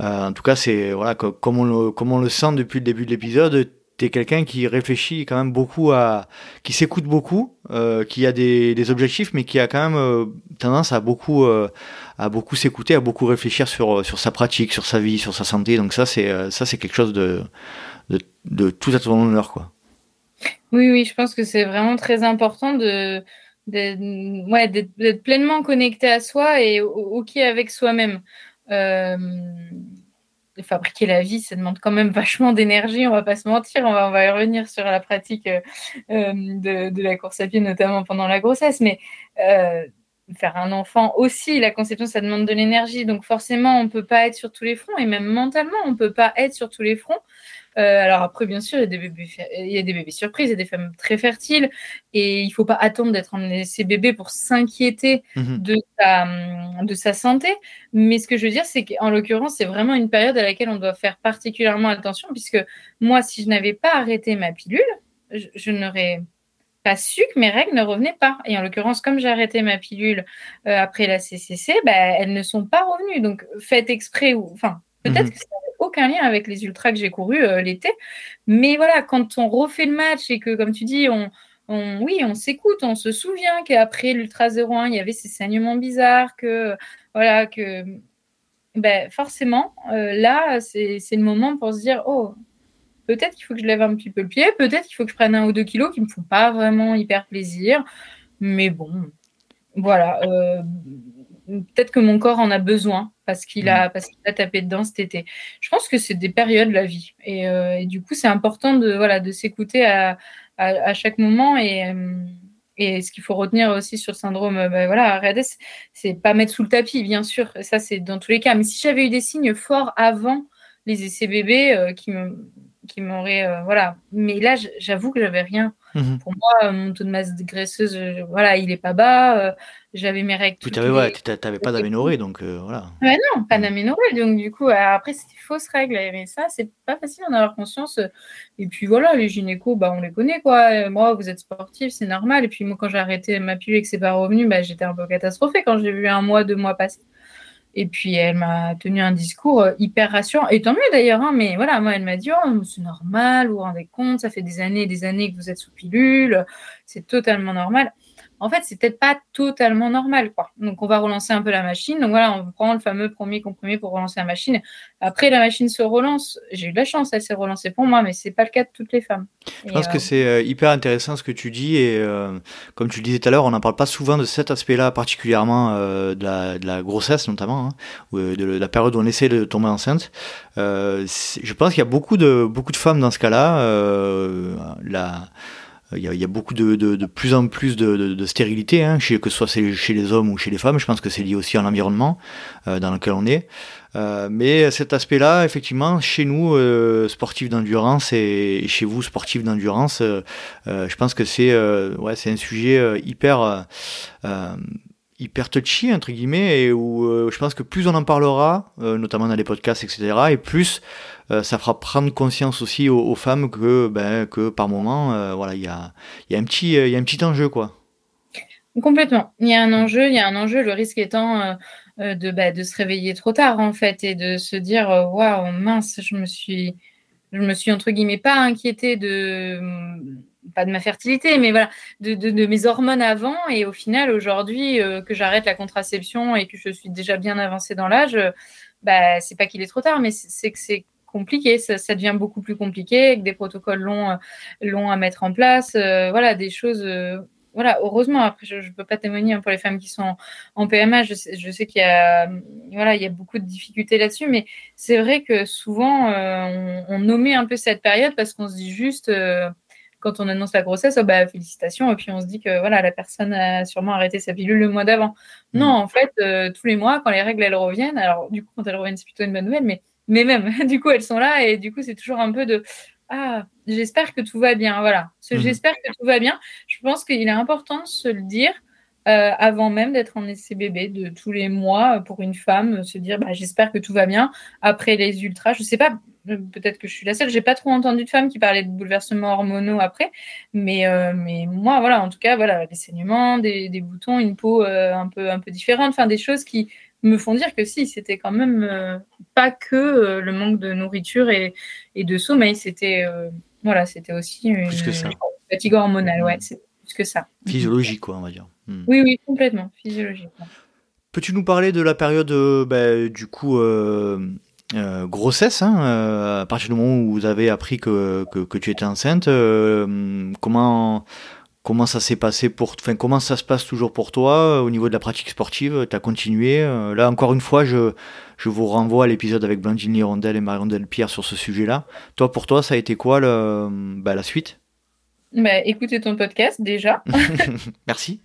Euh, en tout cas, c'est, voilà, comme on, le, comme on le sent depuis le début de l'épisode, tu es quelqu'un qui réfléchit quand même beaucoup à, qui s'écoute beaucoup, euh, qui a des, des, objectifs, mais qui a quand même euh, tendance à beaucoup, euh, à beaucoup s'écouter, à beaucoup réfléchir sur, sur sa pratique, sur sa vie, sur sa santé. Donc ça, c'est quelque chose de, de, de tout à ton honneur, quoi. Oui, oui, je pense que c'est vraiment très important de, d'être pleinement connecté à soi et OK avec soi-même. Euh, fabriquer la vie, ça demande quand même vachement d'énergie, on va pas se mentir, on va, y revenir sur la pratique euh, euh, de, la course à pied, notamment pendant la grossesse, mais faire un enfant aussi, la conception, ça demande de l'énergie, donc forcément, on peut pas être sur tous les fronts, et même mentalement, on peut pas être sur tous les fronts. Euh, alors après, bien sûr, il y a des bébés, il y a des bébés surprises, il y a des femmes très fertiles, et il faut pas attendre d'être en ces bébés pour s'inquiéter mmh de, sa, de sa santé. Mais ce que je veux dire, c'est qu'en l'occurrence, c'est vraiment une période à laquelle on doit faire particulièrement attention, puisque moi, si je n'avais pas arrêté ma pilule, je, n'aurais pas su que mes règles ne revenaient pas. Et en l'occurrence, comme j'ai arrêté ma pilule euh, après la CCC, bah, elles ne sont pas revenues. Donc, faites exprès ou, enfin, peut-être mmh que aucun lien avec les ultras que j'ai courus euh, l'été. Mais voilà, quand on refait le match et que, comme tu dis, on, oui, on s'écoute, on se souvient qu'après l'Ultra 01, il y avait ces saignements bizarres, que voilà, que ben, forcément, euh, là, c'est le moment pour se dire, oh, peut-être qu'il faut que je lève un petit peu le pied, peut-être qu'il faut que je prenne un ou deux kilos qui me font pas vraiment hyper plaisir, mais bon, voilà. Euh, peut-être que mon corps en a besoin parce qu'il a, mm. parce qu'il a tapé dedans cet été. Je pense que c'est des périodes de la vie. Et, euh, et du coup, c'est important de, voilà, de s'écouter à, à, à, chaque moment. Et, euh, et ce qu'il faut retenir aussi sur le syndrome bah, voilà, RADS, c'est pas mettre sous le tapis, bien sûr. Ça, c'est dans tous les cas. Mais si j'avais eu des signes forts avant les essais bébés euh, qui me qui m'aurait euh, voilà. Mais là j'avoue que j'avais rien. Mhm. pour moi mon taux de masse graisseuse voilà il est pas bas euh, j'avais mes règles tu n'avais ouais, pas d'aménorrhée donc euh, voilà. Ouais, non pas mhm. d'aménorrhée donc du coup après c'était fausses règles mais ça c'est pas facile d'en avoir conscience et puis voilà les gynécos bah on les connaît quoi. Moi vous êtes sportif c'est normal. Et puis moi quand j'ai arrêté ma pilule et que c'est pas revenu bah, j'étais un peu catastrophée quand j'ai vu un mois deux mois passer et puis elle m'a tenu un discours euh, hyper rassurant. Et tant mieux d'ailleurs, hein, mais voilà, moi elle m'a dit Oh, c'est normal, vous vous rendez compte, ça fait des années et des années que vous êtes sous pilule, c'est totalement normal en fait, c'est peut-être pas totalement normal, quoi. Donc, on va relancer un peu la machine. Donc, voilà, on prend le fameux premier comprimé pour relancer la machine. Après, la machine se relance. J'ai eu de la chance, elle s'est relancée pour moi, mais c'est pas le cas de toutes les femmes. Je pense que euh, c'est euh, hyper intéressant ce que tu dis et euh, comme tu le disais tout à l'heure, on n'en parle pas souvent de cet aspect-là, particulièrement de, la, grossesse notamment, hein, ou de, la période où on essaie de tomber enceinte. je pense qu'il y a beaucoup de beaucoup de femmes dans ce cas-là. la il y, a, beaucoup de, de, plus en plus de, stérilité, hein, que ce soit chez les hommes ou chez les femmes. Je pense que c'est lié aussi à l'environnement euh, dans lequel on est. Euh, mais cet aspect-là, effectivement, chez nous, euh, sportifs d'endurance et, chez vous, sportifs d'endurance, je pense que c'est ouais, un sujet hyper hyper touchy entre guillemets et où je pense que plus on en parlera, notamment dans les podcasts, etc., et plus euh, ça fera prendre conscience aussi aux, femmes que, ben, que par moment, euh, voilà, il y a, y, a un petit, y a un petit enjeu, quoi. Complètement. Il y a un enjeu, il y a un enjeu, le risque étant euh, de, bah, de se réveiller trop tard, en fait, et de se dire, waouh, mince, je me suis, je me suis, entre guillemets, pas inquiétée de pas de ma fertilité, mais voilà, de, de, mes hormones avant. Et au final, aujourd'hui, que j'arrête la contraception et que je suis déjà bien avancée dans l'âge, bah, c'est pas qu'il est trop tard, mais c'est que c'est compliqué, ça, devient beaucoup plus compliqué, avec des protocoles longs, euh, longs à mettre en place, euh, voilà, des choses. Euh, voilà, heureusement, après, je ne peux pas témoigner hein, pour les femmes qui sont en PMA, je sais, je sais qu'il y a, voilà, il y a beaucoup de difficultés là-dessus, mais c'est vrai que souvent, on, on, nommait un peu cette période parce qu'on se dit juste, quand on annonce la grossesse, oh, bah, félicitations, et puis on se dit que voilà, la personne a sûrement arrêté sa pilule le mois d'avant. Non, mmh. en fait, tous les mois, quand les règles, elles reviennent, alors du coup, quand elles reviennent, c'est plutôt une bonne nouvelle, mais mais même, du coup, elles sont là et du coup, c'est toujours un peu de Ah, j'espère que tout va bien. Voilà. Ce mhm. j'espère que tout va bien. Je pense qu'il est important de se le dire euh, avant même d'être en bébé, de tous les mois pour une femme, se dire bah, J'espère que tout va bien. Après les ultras, je sais pas, peut-être que je suis la seule, j'ai pas trop entendu de femmes qui parlaient de bouleversements hormonaux après, mais, euh, mais moi, voilà, en tout cas, voilà, des saignements, des, des boutons, une peau euh, un, peu, un peu différente, enfin des choses qui me font dire que si, c'était quand même euh, pas que euh, le manque de nourriture et, et de sommeil, c'était euh, voilà, c'était aussi une, fatigue hormonale, ouais, c'est plus que ça. Physiologique, quoi, on va dire. Hmm. Oui, oui, complètement, physiologique. Peux-tu nous parler de la période, bah, du coup, grossesse, hein, à partir du moment où vous avez appris que, que, que tu étais enceinte, comment comment ça s'est passé pour, enfin, comment ça se passe toujours pour toi au niveau de la pratique sportive Tu as continué. là, encore une fois, je, je vous renvoie à l'épisode avec Blandine Hirondelle et Marion Delpierre sur ce sujet-là. Toi, pour toi, ça a été quoi le, bah, la suite? Bah, écoutez ton podcast déjà. Merci.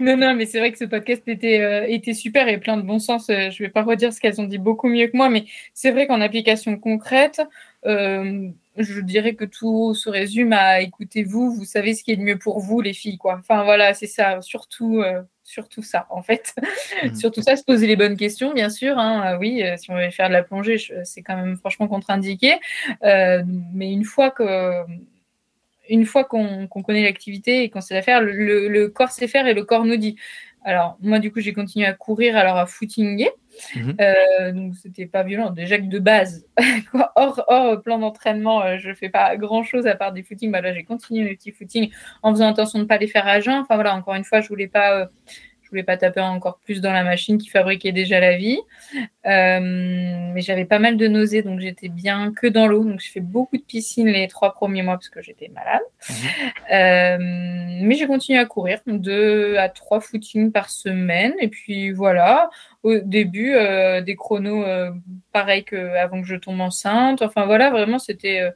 non, non, mais c'est vrai que ce podcast était, euh, était super et plein de bon sens. Euh, je ne vais pas redire ce qu'elles ont dit beaucoup mieux que moi, mais c'est vrai qu'en application concrète, euh, je dirais que tout se résume à écoutez-vous, vous savez ce qui est le mieux pour vous, les filles. Quoi. Enfin voilà, c'est ça, surtout, surtout ça, en fait. Surtout ça, se poser les bonnes questions, bien sûr. Hein. oui, si on veut faire de la plongée, c'est quand même franchement contre-indiqué. mais une fois que une fois qu'on connaît l'activité et qu'on sait la faire, le, corps sait faire et le corps nous dit. Alors, moi, du coup, j'ai continué à courir, alors à footinguer. Mhm. Euh, donc, c'était pas violent. Déjà que de base, hors, plan d'entraînement, euh, je fais pas grand chose à part des footings. Bah, là, j'ai continué mes petits footings en faisant attention de ne pas les faire à jeun. Enfin, voilà, encore une fois, je voulais pas. Euh, voulais pas taper encore plus dans la machine qui fabriquait déjà la vie. Euh, mais j'avais pas mal de nausées, donc j'étais bien que dans l'eau. Donc j'ai fait beaucoup de piscine les trois premiers mois parce que j'étais malade. Mhm. Euh, mais j'ai continué à courir, deux à trois footings par semaine. Et puis voilà, au début, euh, des chronos pareil qu'avant que je tombe enceinte. Enfin voilà, vraiment, c'était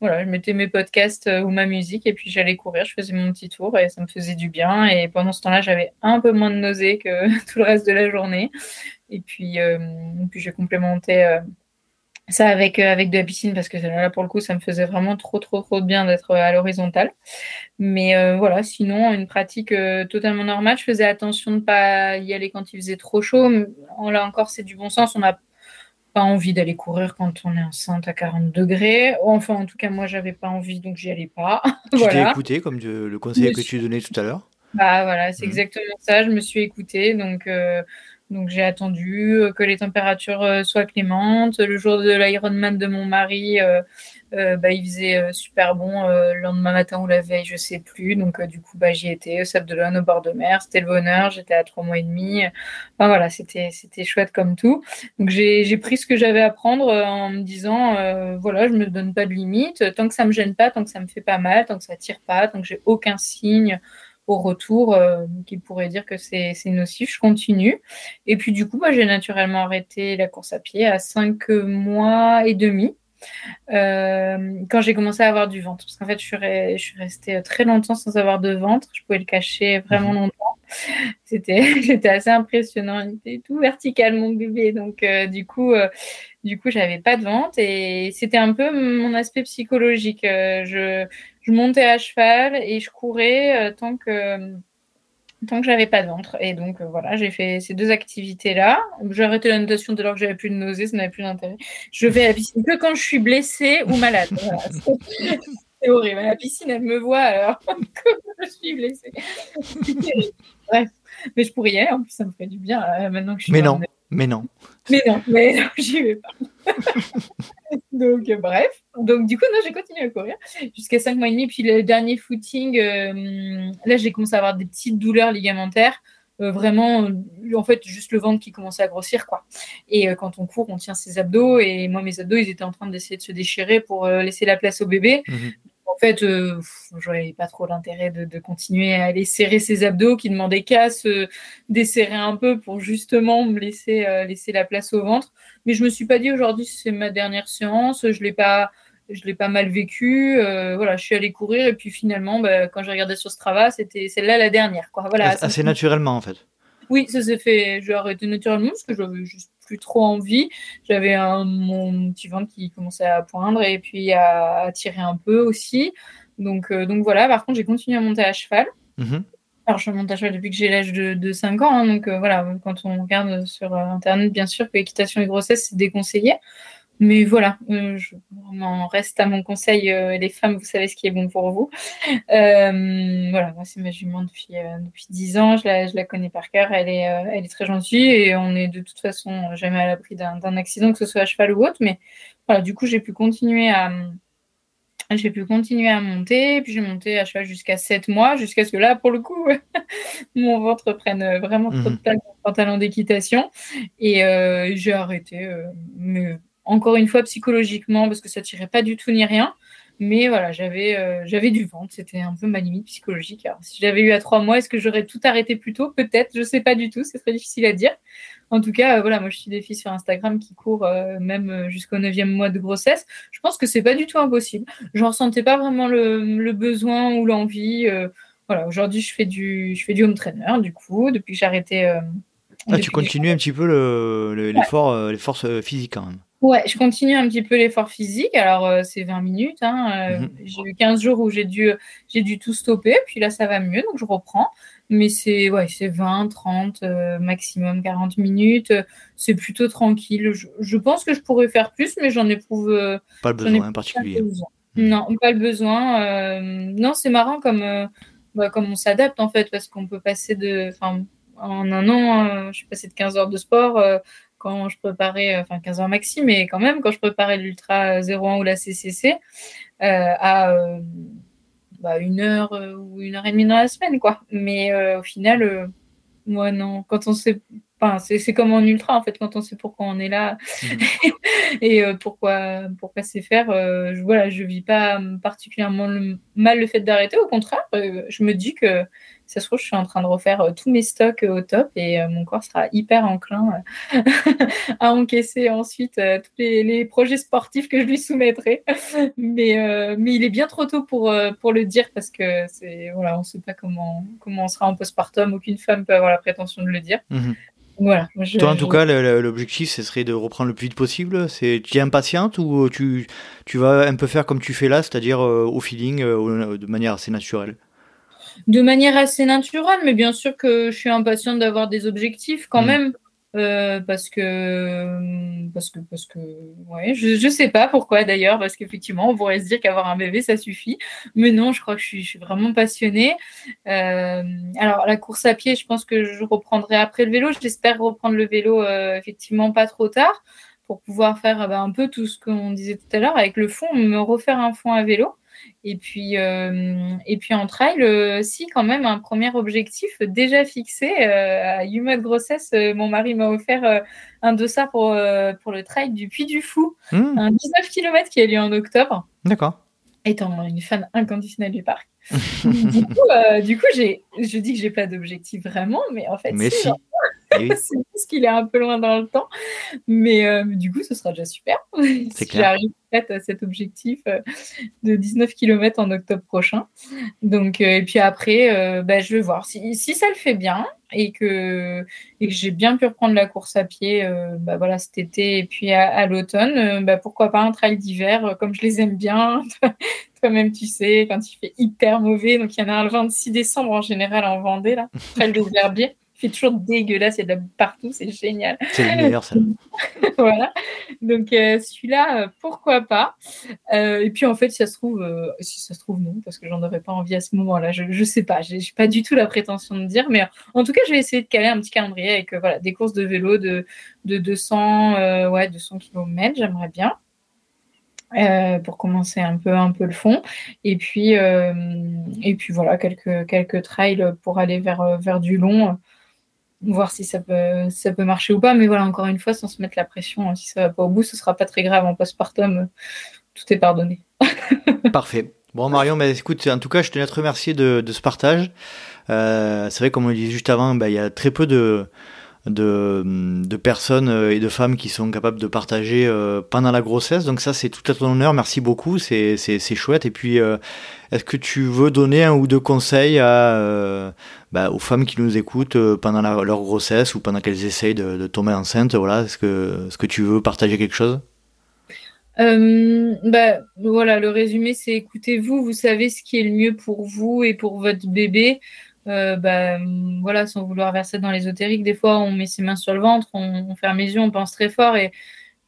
voilà, je mettais mes podcasts euh, ou ma musique et puis j'allais courir, je faisais mon petit tour et ça me faisait du bien. Et pendant ce temps-là, j'avais un peu moins de nausées que tout le reste de la journée. Et puis, euh, puis j'ai complémenté euh, ça avec, avec de la piscine parce que là, pour le coup, ça me faisait vraiment trop, trop, trop de bien d'être à l'horizontale. Mais voilà, sinon, une pratique totalement normale. Je faisais attention de ne pas y aller quand il faisait trop chaud. Là encore, c'est du bon sens. On a pas envie d'aller courir quand on est enceinte à 40 degrés. Enfin, en tout cas, moi, j'avais pas envie, donc j'y allais pas. Tu t'es écouté, comme le conseil que tu donnais tout à l'heure? Bah voilà, c'est mhm. exactement ça. Je me suis écoutée, donc, euh, donc j'ai attendu que les températures euh, soient clémentes. Le jour de l'Ironman de mon mari, euh, euh, bah, il faisait euh, super bon euh, le lendemain matin ou la veille, je sais plus. Donc du coup, bah, j'y étais au Sable d'Olonne, au bord de mer. C'était le bonheur. J'étais à trois mois et demi. Enfin voilà, c'était c'était chouette comme tout. Donc j'ai pris ce que j'avais à prendre en me disant voilà, je me donne pas de limite. Tant que ça me gêne pas, tant que ça me fait pas mal, tant que ça tire pas, tant que j'ai aucun signe au retour qui pourrait dire que c'est nocif, je continue. Et puis du coup, bah, j'ai naturellement arrêté la course à pied à cinq mois et demi. Euh, quand j'ai commencé à avoir du ventre. Parce qu'en fait, je suis, je suis, restée très longtemps sans avoir de ventre. Je pouvais le cacher vraiment mhm. longtemps. C'était assez impressionnant. Il était tout vertical, mon bébé. Donc, euh, du coup, euh, du coup, j'avais pas de ventre. Et c'était un peu mon aspect psychologique. je, je montais à cheval et je courais tant que tant que j'avais pas de ventre. Et donc euh, voilà, j'ai fait ces deux activités-là. J'ai arrêté la natation dès lors que j'avais plus de nausées, ça n'avait plus d'intérêt. Je vais à la piscine que quand je suis blessée ou malade. c'est horrible. La piscine, elle me voit alors que je suis blessée. Bref, mais je pourrais y aller. En plus, ça me ferait du bien euh, maintenant que je suis. Mais non. Mais non. Mais non, mais non, j'y vais pas. donc, bref. Donc, du coup, non, j'ai continué à courir jusqu'à 5 mois et demi. Puis, le dernier footing, euh, là, j'ai commencé à avoir des petites douleurs ligamentaires. Euh, vraiment, euh, en fait, juste le ventre qui commençait à grossir, quoi. Et quand on court, on tient ses abdos. Et moi, mes abdos, ils étaient en train d'essayer de se déchirer pour laisser la place au bébé. Mhm en fait, euh, je pas trop l'intérêt de, continuer à aller serrer ses abdos qui demandaient qu'à se desserrer un peu pour justement me laisser, euh, laisser la place au ventre. Mais je me suis pas dit aujourd'hui c'est ma dernière séance, je l'ai pas je l'ai pas mal vécu. Euh, voilà, je suis allée courir et puis finalement, bah, quand j'ai regardé sur Strava, c'était celle-là la dernière. Quoi. Voilà, assez naturellement en fait. Oui, ça s'est fait. J'ai arrêté naturellement parce que j'avais juste plus trop envie. J'avais mon petit ventre qui commençait à poindre et puis à, tirer un peu aussi. Donc, euh, donc voilà, par contre, j'ai continué à monter à cheval. Mhm. Alors, je monte à cheval depuis que j'ai l'âge de, 5 ans. Hein, donc, euh, voilà, quand on regarde sur Internet, bien sûr que l'équitation et grossesse, c'est déconseillé. Mais voilà, euh, je m'en reste à mon conseil. Euh, les femmes, vous savez ce qui est bon pour vous. Euh, voilà, moi, c'est ma jument depuis, depuis 10 ans. Je la, je la connais par cœur. Elle est, elle est très gentille et on est de toute façon jamais à l'abri d'un accident, que ce soit à cheval ou autre. Mais voilà, du coup, j'ai pu continuer à. J'ai pu continuer à monter, puis j'ai monté à cheval jusqu'à 7 mois, jusqu'à ce que là, pour le coup, mon ventre prenne vraiment trop de mhm. place dans le pantalon d'équitation. Et j'ai arrêté. mais encore une fois psychologiquement parce que ça tirait pas du tout ni rien. Mais voilà, j'avais euh, j'avais du ventre, c'était un peu ma limite psychologique. Alors, si j'avais eu à trois mois, est-ce que j'aurais tout arrêté plus tôt? Peut-être, je sais pas du tout, c'est très difficile à dire. En tout cas, voilà, moi je suis des filles sur Instagram qui courent même jusqu'au neuvième mois de grossesse. Je pense que c'est pas du tout impossible. Je ressentais pas vraiment le, le besoin ou l'envie. voilà, aujourd'hui je fais du je fais du home trainer du coup depuis que j'ai arrêté ah, tu continues un petit peu l'effort le, l'effort euh, physique quand même. Ouais, je continue un petit peu l'effort physique. Alors, euh, c'est 20 minutes. Hein, euh, mhm. J'ai eu 15 jours où j'ai dû, j'ai dû tout stopper. Puis là, ça va mieux, donc je reprends. Mais c'est ouais, 20, 30, maximum 40 minutes. C'est plutôt tranquille. Je, pense que je pourrais faire plus, mais j'en éprouve. pas le besoin en particulier. Mhm. Non, pas le besoin. non, c'est marrant comme, bah, comme on s'adapte en fait, parce qu'on peut passer de en un an, euh, je suis passée de 15 heures de sport euh, quand je préparais, euh, enfin 15 heures maxi, mais quand même, quand je préparais l'Ultra 01 ou la CCC, à bah, une heure ou une heure et demie dans la semaine, quoi. Mais au final, moi, non. Quand on sait c'est comme en ultra en fait quand on sait pourquoi on est là mhm. et pourquoi pourquoi c'est faire. je, voilà, je vis pas particulièrement mal le fait d'arrêter. Au contraire, je me dis que ça se trouve, je suis en train de refaire euh, tous mes stocks euh, au top et euh, mon corps sera hyper enclin à encaisser ensuite tous les, projets sportifs que je lui soumettrai. mais, mais il est bien trop tôt pour, pour le dire parce que c'est voilà, on ne sait pas comment, comment on sera en postpartum. Aucune femme peut avoir la prétention de le dire. Mhm. Voilà, Toi, en tout cas, l'objectif, ce serait de reprendre le plus vite possible. Tu es impatiente ou tu, tu vas un peu faire comme tu fais là, c'est-à-dire au feeling, de manière assez naturelle? De manière assez naturelle, mais bien sûr que je suis impatiente d'avoir des objectifs quand mm. même. Euh, parce que parce que parce que ouais je je sais pas pourquoi d'ailleurs parce qu'effectivement on pourrait se dire qu'avoir un bébé ça suffit. Mais non je crois que je suis, vraiment passionnée. Euh, alors la course à pied je pense que je reprendrai après le vélo. J'espère reprendre le vélo euh, effectivement pas trop tard pour pouvoir faire bah, un peu tout ce qu'on disait tout à l'heure avec le fond me refaire un fond à vélo et puis, euh, et puis en trail, euh, si quand même un premier objectif déjà fixé. Euh, à 8 mois de grossesse, mon mari m'a offert un dossard pour, pour le trail du Puy du Fou, hmm. un 19 km qui a lieu en octobre. D'accord. Étant une fan inconditionnelle du parc. du coup, du coup je dis que j'ai pas d'objectif vraiment, mais en fait, mais si. c'est juste qu'il est un peu loin dans le temps. Mais euh, du coup, ce sera déjà super. si j'arrive à cet objectif euh, de 19 km en octobre prochain. Donc, euh, et puis après, bah, je vais voir. Si, si, ça le fait bien et que, et que j'ai bien pu reprendre la course à pied bah, voilà, cet été et puis à, l'automne, bah, pourquoi pas un trail d'hiver comme je les aime bien. Toi-même, tu sais, quand il fait hyper mauvais. Donc, il y en a un le 26 décembre en général en Vendée, là, trail de Verbier fait toujours dégueulasse, il y a de la partout, c'est génial. C'est le meilleur, ça. voilà. Donc, euh, celui-là, euh, pourquoi pas? Euh, et puis, en fait, si ça se trouve, si ça se trouve, non, parce que j'en aurais pas envie à ce moment-là. Je, ne sais pas, j'ai pas du tout la prétention de dire, mais en tout cas, je vais essayer de caler un petit calendrier avec voilà, des courses de vélo de, de 200, ouais, 200 km, j'aimerais bien. pour commencer un peu un peu le fond et puis et puis voilà quelques quelques trails pour aller vers vers du long voir si ça peut, marcher ou pas. Mais voilà, encore une fois, sans se mettre la pression, hein, si ça va pas au bout, ce sera pas très grave en postpartum. Tout est pardonné. Parfait. Bon, Marion, mais écoute, en tout cas, je tenais à te remercier de, de ce partage. Euh, c'est vrai, comme on le disait juste avant, bah, il y a très peu de, de, de, personnes et de femmes qui sont capables de partager euh, pendant la grossesse. Donc ça, c'est tout à ton honneur. Merci beaucoup. C'est, c'est, c'est chouette. Et puis, euh, est-ce que tu veux donner un ou deux conseils à, euh, bah, aux femmes qui nous écoutent pendant leur grossesse ou pendant qu'elles essayent de, tomber enceinte? Voilà, est-ce que, est-ce que tu veux partager quelque chose? Bah, voilà, le résumé, c'est écoutez-vous, vous savez ce qui est le mieux pour vous et pour votre bébé. Euh, bah, voilà, sans vouloir verser dans l'ésotérique, des fois on met ses mains sur le ventre, on, ferme les yeux, on pense très fort et,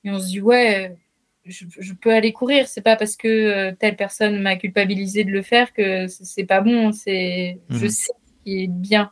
on se dit ouais, je, peux aller courir. C'est pas parce que euh, telle personne m'a culpabilisé de le faire que c'est pas bon. C'est, je mhm. sais ce qui est bien.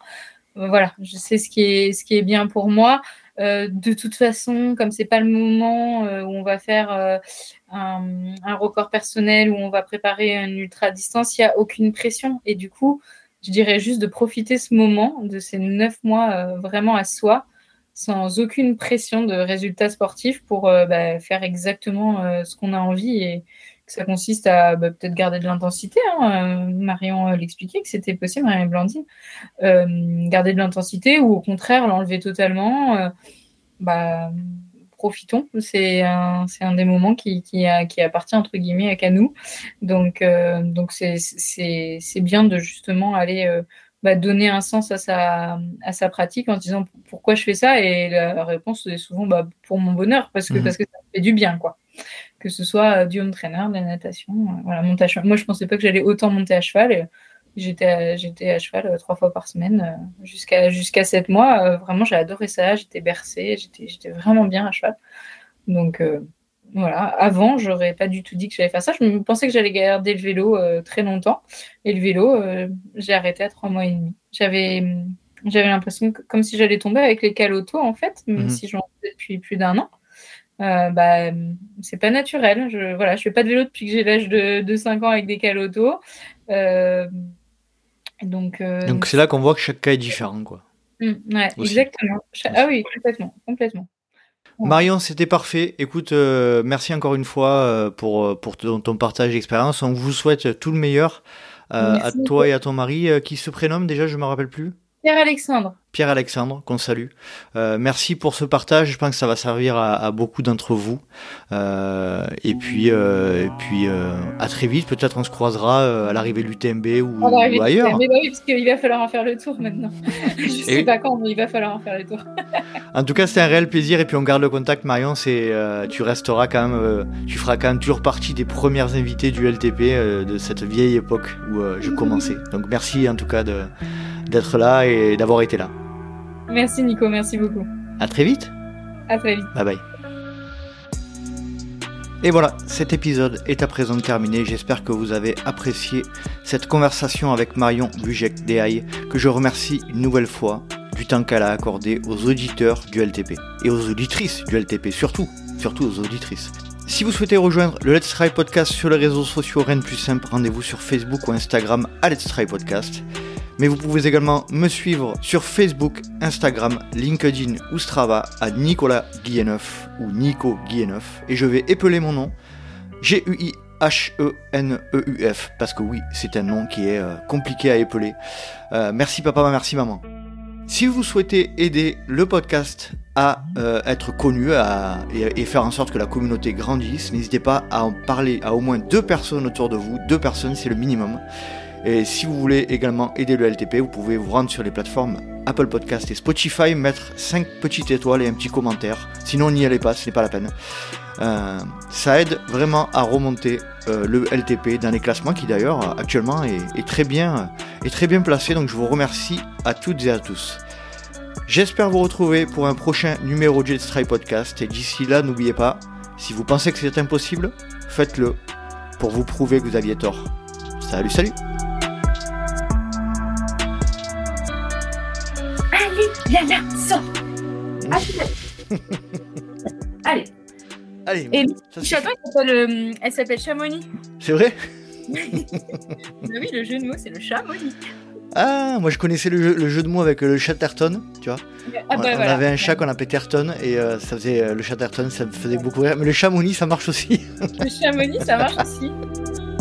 Euh, voilà, je sais ce qui est ce qui est bien pour moi. de toute façon, comme c'est pas le moment où on va faire un, un, record personnel, où on va préparer une ultra distance, il n'y a aucune pression. Et du coup, je dirais juste de profiter ce moment, de ces neuf mois euh, vraiment à soi, sans aucune pression de résultats sportifs pour euh, bah, faire exactement euh, ce qu'on a envie et, ça consiste à bah, peut-être garder de l'intensité. Hein. Marion l'expliquait que c'était possible, Marion Blandine. garder de l'intensité ou au contraire l'enlever totalement. bah, profitons. C'est un, un, des moments qui, qui, qui, appartient entre guillemets à nous. Donc, euh, donc c'est bien de justement aller euh, bah, donner un sens à sa, à sa pratique en disant pourquoi je fais ça? Et la réponse est souvent bah, pour mon bonheur parce que, mhm. parce que ça fait du bien quoi. Que ce soit du home trainer, de la natation, euh, voilà, monter Moi je pensais pas que j'allais autant monter à cheval. Et, J'étais j'étais à cheval euh, trois fois par semaine euh, jusqu'à jusqu'à sept mois. Euh, vraiment, j'ai adoré ça. J'étais bercée. J'étais j'étais vraiment bien à cheval. Donc voilà. Avant, j'aurais pas du tout dit que j'allais faire ça. Je pensais que j'allais garder le vélo très longtemps. Et le vélo, j'ai arrêté à trois mois et demi. J'avais j'avais l'impression que, comme si j'allais tomber avec les calotos en fait, même mhm. si j'en fais depuis plus d'un an. Euh, bah, c'est pas naturel. Je voilà, je fais pas de vélo depuis que j'ai l'âge de, de 5 ans avec des calotos. Euh, donc, euh, Donc c'est là qu'on voit que chaque cas est différent, quoi. Mmh, ouais, exactement. Ah oui, complètement, complètement. Marion, c'était parfait. Écoute, euh, merci encore une fois euh, pour, pour ton, partage d'expérience. On vous souhaite tout le meilleur à toi et à ton mari, qui se prénomme déjà, je ne me rappelle plus. Pierre-Alexandre. Pierre-Alexandre, qu'on salue. Euh, merci pour ce partage. Je pense que ça va servir à, beaucoup d'entre vous. Euh, et puis, euh, et puis à très vite. Peut-être on se croisera à l'arrivée de l'UTMB ou, ailleurs. Mais bah oui, parce qu'il va falloir en faire le tour maintenant. Je sais pas quand, mais il va falloir en faire le tour. en tout cas, c'était un réel plaisir. Et puis on garde le contact, Marion. C'est, tu resteras quand même, tu feras quand même toujours partie des premières invitées du LTP de cette vieille époque où je commençais. Donc merci en tout cas d'être là et d'avoir été là. Merci Nico, merci beaucoup. À très vite. À très vite. Bye bye. Et voilà, cet épisode est à présent terminé. J'espère que vous avez apprécié cette conversation avec Marion Bujek DAI, que je remercie une nouvelle fois du temps qu'elle a accordé aux auditeurs du LTP et aux auditrices du LTP, surtout, surtout aux auditrices. Si vous souhaitez rejoindre le Let's Try Podcast sur les réseaux sociaux, rien de plus simple, rendez-vous sur Facebook ou Instagram à Let's Try Podcast mais vous pouvez également me suivre sur Facebook, Instagram, LinkedIn ou Strava à Nicolas Guilleneuf ou Nico Guilleneuf et je vais épeler mon nom G-U-I-H-E-N-E-U-F parce que oui, c'est un nom qui est euh, compliqué à épeler. Euh, merci papa, merci maman. Si vous souhaitez aider le podcast à euh, être connu et, faire en sorte que la communauté grandisse, n'hésitez pas à en parler à au moins deux personnes autour de vous. Deux personnes, c'est le minimum. Et si vous voulez également aider le LTP, vous pouvez vous rendre sur les plateformes Apple Podcast et Spotify, mettre 5 petites étoiles et un petit commentaire. Sinon, n'y allez pas, ce n'est pas la peine. Euh, ça aide vraiment à remonter euh, le LTP dans les classements qui d'ailleurs actuellement est, très bien, est très bien placé. Donc je vous remercie à toutes et à tous. J'espère vous retrouver pour un prochain numéro de Jetstray Podcast. Et d'ici là, n'oubliez pas, si vous pensez que c'est impossible, faites-le pour vous prouver que vous aviez tort. Salut, salut Yana, sors Allez. Allez. Et chaton, euh, elle s'appelle Chamonix. C'est vrai? Bah Oui, le jeu de mots, c'est le Chamonix. Ah, moi je connaissais le jeu, de mots avec le Chatterton, tu vois. Ah, bah, on, avait un chat qu'on appelait Terton et euh, ça faisait euh, le Chatterton, ça me faisait beaucoup rire. Mais le Chamonix, ça marche aussi. le Chamonix, ça marche aussi.